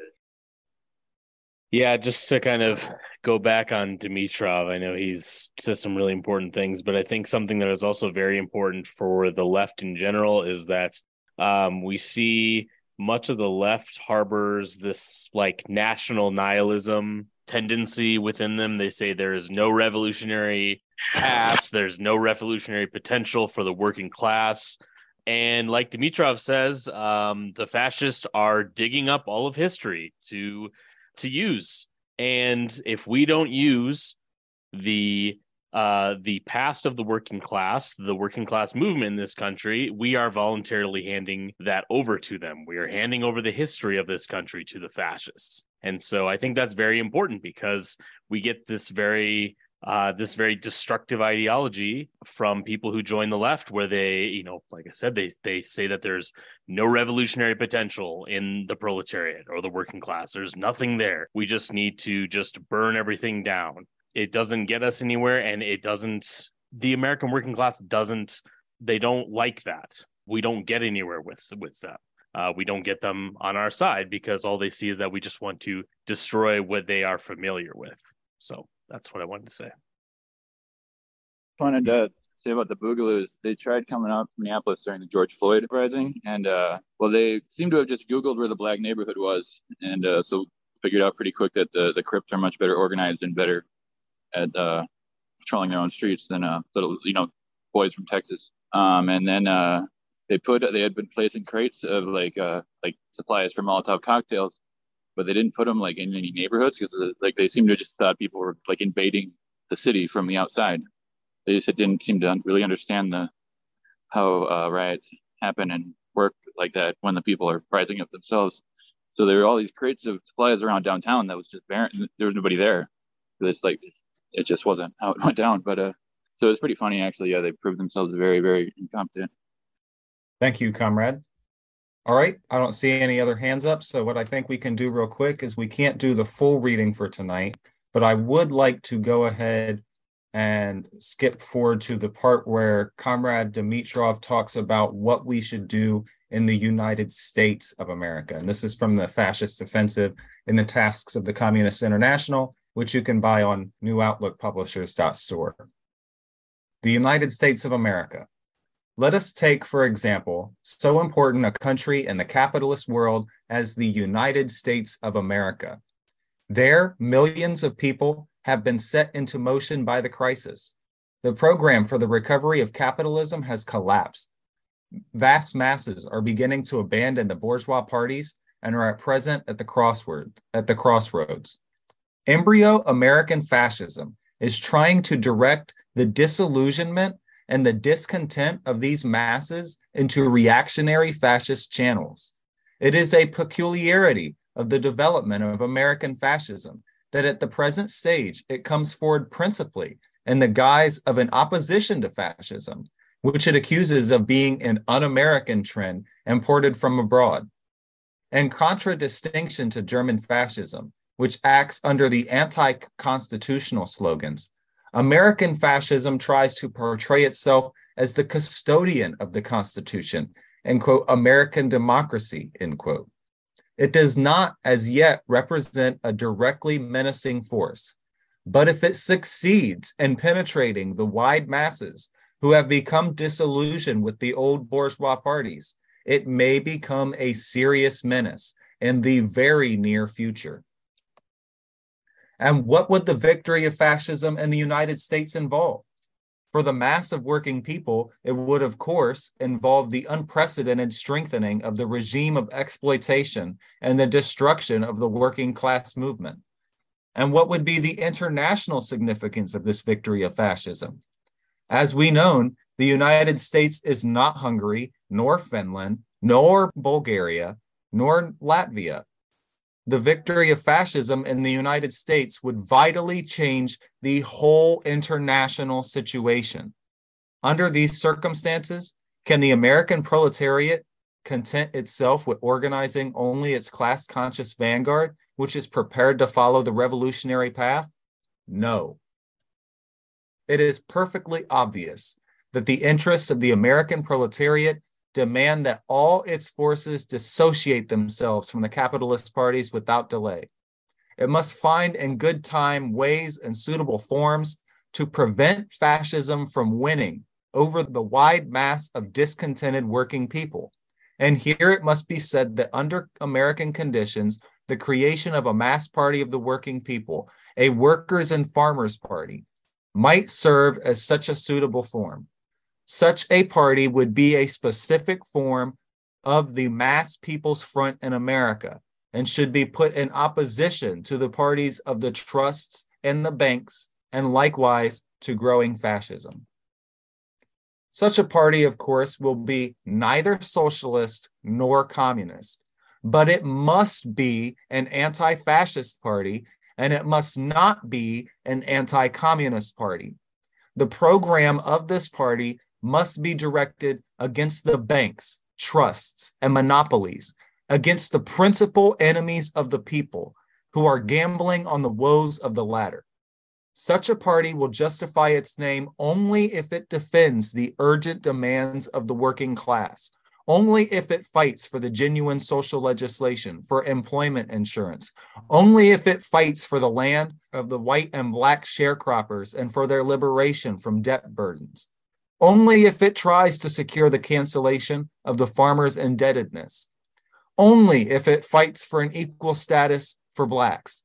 Yeah, just to kind of go back on Dimitrov, I know he's says some really important things, but I think something that is also very important for the left in general is that um, we see much of the left harbors this like national nihilism tendency within them. They say there is no revolutionary past, there's no revolutionary potential for the working class. And like Dimitrov says, um, the fascists are digging up all of history to to use. And if we don't use the uh, the past of the working class, the working class movement in this country, we are voluntarily handing that over to them. We are handing over the history of this country to the fascists. And so I think that's very important because we get this very uh, this very destructive ideology from people who join the left, where they, you know, like I said, they they say that there's no revolutionary potential in the proletariat or the working class. There's nothing there. We just need to just burn everything down. It doesn't get us anywhere, and it doesn't. The American working class doesn't. They don't like that. We don't get anywhere with with that. Uh, we don't get them on our side because all they see is that we just want to destroy what they are familiar with. So that's what I wanted to say. wanted to say about the Boogaloos. They tried coming out to Minneapolis during the George Floyd rising, and uh, well, they seem to have just Googled where the black neighborhood was, and uh, so figured out pretty quick that the the Crips are much better organized and better at uh, patrolling their own streets than uh, little you know boys from Texas. Um, and then uh, they put they had been placing crates of like uh, like supplies for Molotov cocktails but they didn't put them like in any neighborhoods because like they seemed to just thought people were like invading the city from the outside. They just didn't seem to really understand the how uh, riots happen and work like that when the people are rising up themselves. So there were all these crates of supplies around downtown that was just barren. There was nobody there. It's like it just wasn't how it went down. But uh, so it was pretty funny actually. Yeah, they proved themselves very, very incompetent. Thank you, comrade. All right, I don't see any other hands up. So what I think we can do real quick is we can't do the full reading for tonight, but I would like to go ahead and skip forward to the part where Comrade Dimitrov talks about what we should do in the United States of America. And this is from the Fascist Offensive in the Tasks of the Communist International, which you can buy on newoutlookpublishers.store. The United States of America. Let us take, for example, so important a country in the capitalist world as the United States of America. There, millions of people have been set into motion by the crisis. The program for the recovery of capitalism has collapsed. Vast masses are beginning to abandon the bourgeois parties and are at present at the crossword at the crossroads. Embryo American fascism is trying to direct the disillusionment and the discontent of these masses into reactionary fascist channels. It is a peculiarity of the development of American fascism that at the present stage it comes forward principally in the guise of an opposition to fascism, which it accuses of being an un American trend imported from abroad. In contradistinction to German fascism, which acts under the anti constitutional slogans, American fascism tries to portray itself as the custodian of the Constitution and, quote, American democracy, end quote. It does not as yet represent a directly menacing force, but if it succeeds in penetrating the wide masses who have become disillusioned with the old bourgeois parties, it may become a serious menace in the very near future. And what would the victory of fascism in the United States involve? For the mass of working people, it would, of course, involve the unprecedented strengthening of the regime of exploitation and the destruction of the working class movement. And what would be the international significance of this victory of fascism? As we know, the United States is not Hungary, nor Finland, nor Bulgaria, nor Latvia the victory of fascism in the United States would vitally change the whole international situation. Under these circumstances, can the American proletariat content itself with organizing only its class conscious vanguard, which is prepared to follow the revolutionary path? No. It is perfectly obvious that the interests of the American proletariat demand that all its forces dissociate themselves from the capitalist parties without delay. It must find in good time ways and suitable forms to prevent fascism from winning over the wide mass of discontented working people. And here it must be said that under American conditions, the creation of a mass party of the working people, a workers' and farmers' party, might serve as such a suitable form. Such a party would be a specific form of the mass people's front in America and should be put in opposition to the parties of the trusts and the banks, and likewise to growing fascism. Such a party, of course, will be neither socialist nor communist, but it must be an anti fascist party and it must not be an anti communist party. The program of this party must be directed against the banks, trusts, and monopolies, against the principal enemies of the people who are gambling on the woes of the latter. Such a party will justify its name only if it defends the urgent demands of the working class, only if it fights for the genuine social legislation, for employment insurance, only if it fights for the land of the white and black sharecroppers and for their liberation from debt burdens only if it tries to secure the cancellation of the farmer's indebtedness, only if it fights for an equal status for Blacks,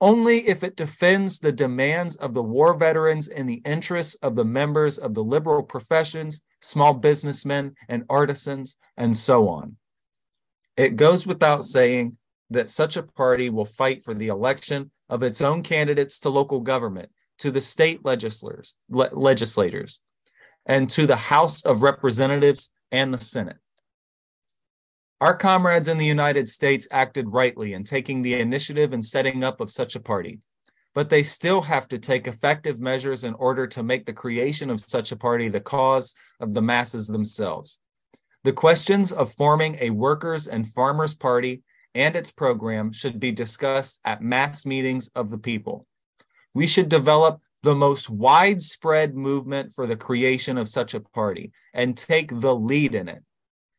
only if it defends the demands of the war veterans in the interests of the members of the liberal professions, small businessmen, and artisans, and so on. It goes without saying that such a party will fight for the election of its own candidates to local government, to the state legislators, le- legislators, and to the House of Representatives and the Senate. Our comrades in the United States acted rightly in taking the initiative and setting up of such a party, but they still have to take effective measures in order to make the creation of such a party the cause of the masses themselves. The questions of forming a workers' and farmers' party and its program should be discussed at mass meetings of the people. We should develop the most widespread movement for the creation of such a party and take the lead in it.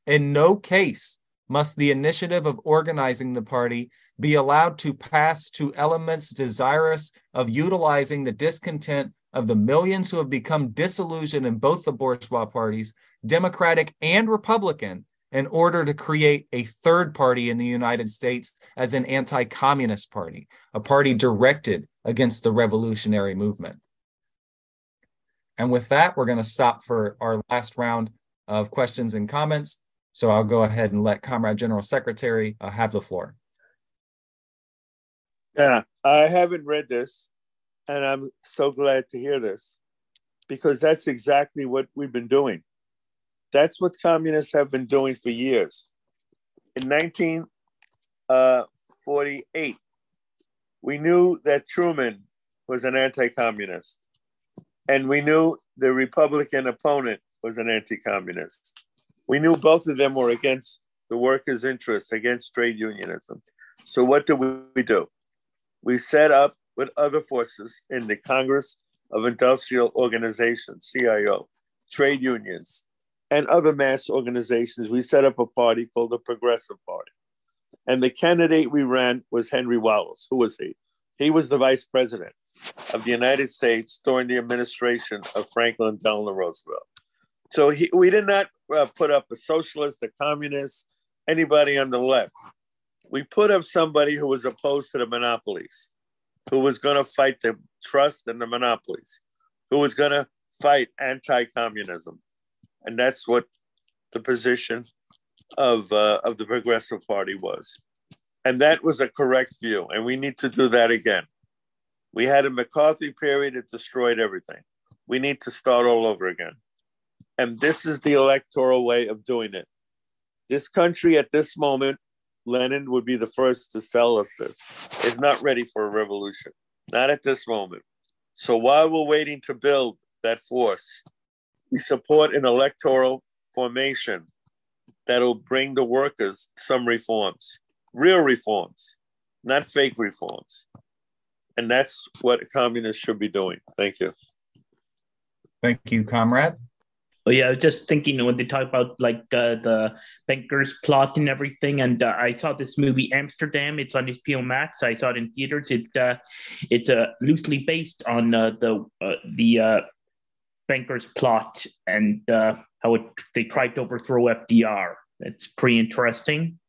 In no case must the initiative of organizing the party be allowed to pass to elements desirous of utilizing the discontent of the millions who have become disillusioned in both the bourgeois parties, Democratic and Republican, in order to create a third party in the United States as an anti communist party, a party directed against the revolutionary movement. And with that, we're going to stop for our last round of questions and comments. So I'll go ahead and let Comrade General Secretary uh, have the floor. Yeah, I haven't read this, and I'm so glad to hear this because that's exactly what we've been doing. That's what communists have been doing for years. In 1948, we knew that Truman was an anti communist, and we knew the Republican opponent was an anti communist. We knew both of them were against the workers' interests, against trade unionism. So, what do we do? We set up with other forces in the Congress of Industrial Organizations, CIO, trade unions, and other mass organizations. We set up a party called the Progressive Party. And the candidate we ran was Henry Wallace. Who was he? He was the vice president of the United States during the administration of Franklin Delano Roosevelt. So he, we did not uh, put up a socialist, a communist, anybody on the left. We put up somebody who was opposed to the monopolies, who was going to fight the trust and the monopolies, who was going to fight anti communism. And that's what the position of, uh, of the Progressive Party was. And that was a correct view. And we need to do that again. We had a McCarthy period, it destroyed everything. We need to start all over again. And this is the electoral way of doing it. This country at this moment, Lenin would be the first to sell us this, is not ready for a revolution, not at this moment. So while we're waiting to build that force, we support an electoral formation that'll bring the workers some reforms, real reforms, not fake reforms. And that's what communists should be doing. Thank you. Thank you, comrade. Oh yeah, I was just thinking when they talk about like uh, the bankers plot and everything, and uh, I saw this movie Amsterdam. It's on HBO Max. I saw it in theaters. It uh, it's uh, loosely based on uh, the uh, the uh, bankers plot and uh, how it, they tried to overthrow FDR. It's pretty interesting.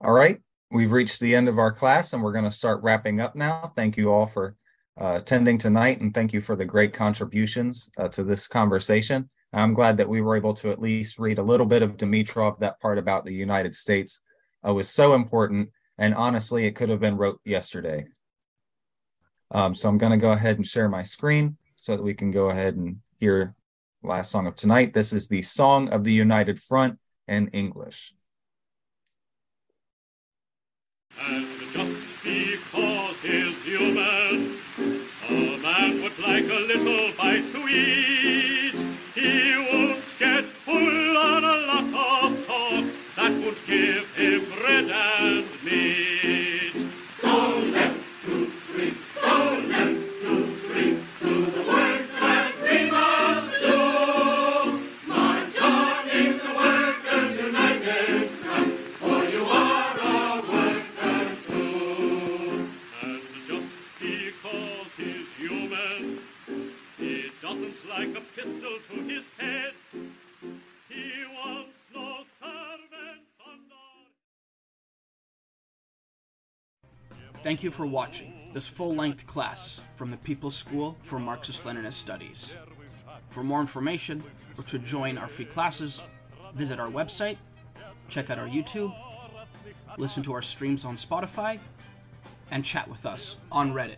All right, we've reached the end of our class, and we're going to start wrapping up now. Thank you all for uh, attending tonight, and thank you for the great contributions uh, to this conversation. I'm glad that we were able to at least read a little bit of Dimitrov. That part about the United States uh, was so important, and honestly, it could have been wrote yesterday. Um, so I'm going to go ahead and share my screen so that we can go ahead and hear last song of tonight. This is the Song of the United Front in English. And just because he's human, a man would like a little bite to eat. He won't get full on a lot of talk that would give him bread and meat. Thank you for watching this full-length class from the People's School for Marxist-Leninist Studies. For more information or to join our free classes, visit our website, check out our YouTube, listen to our streams on Spotify, and chat with us on Reddit.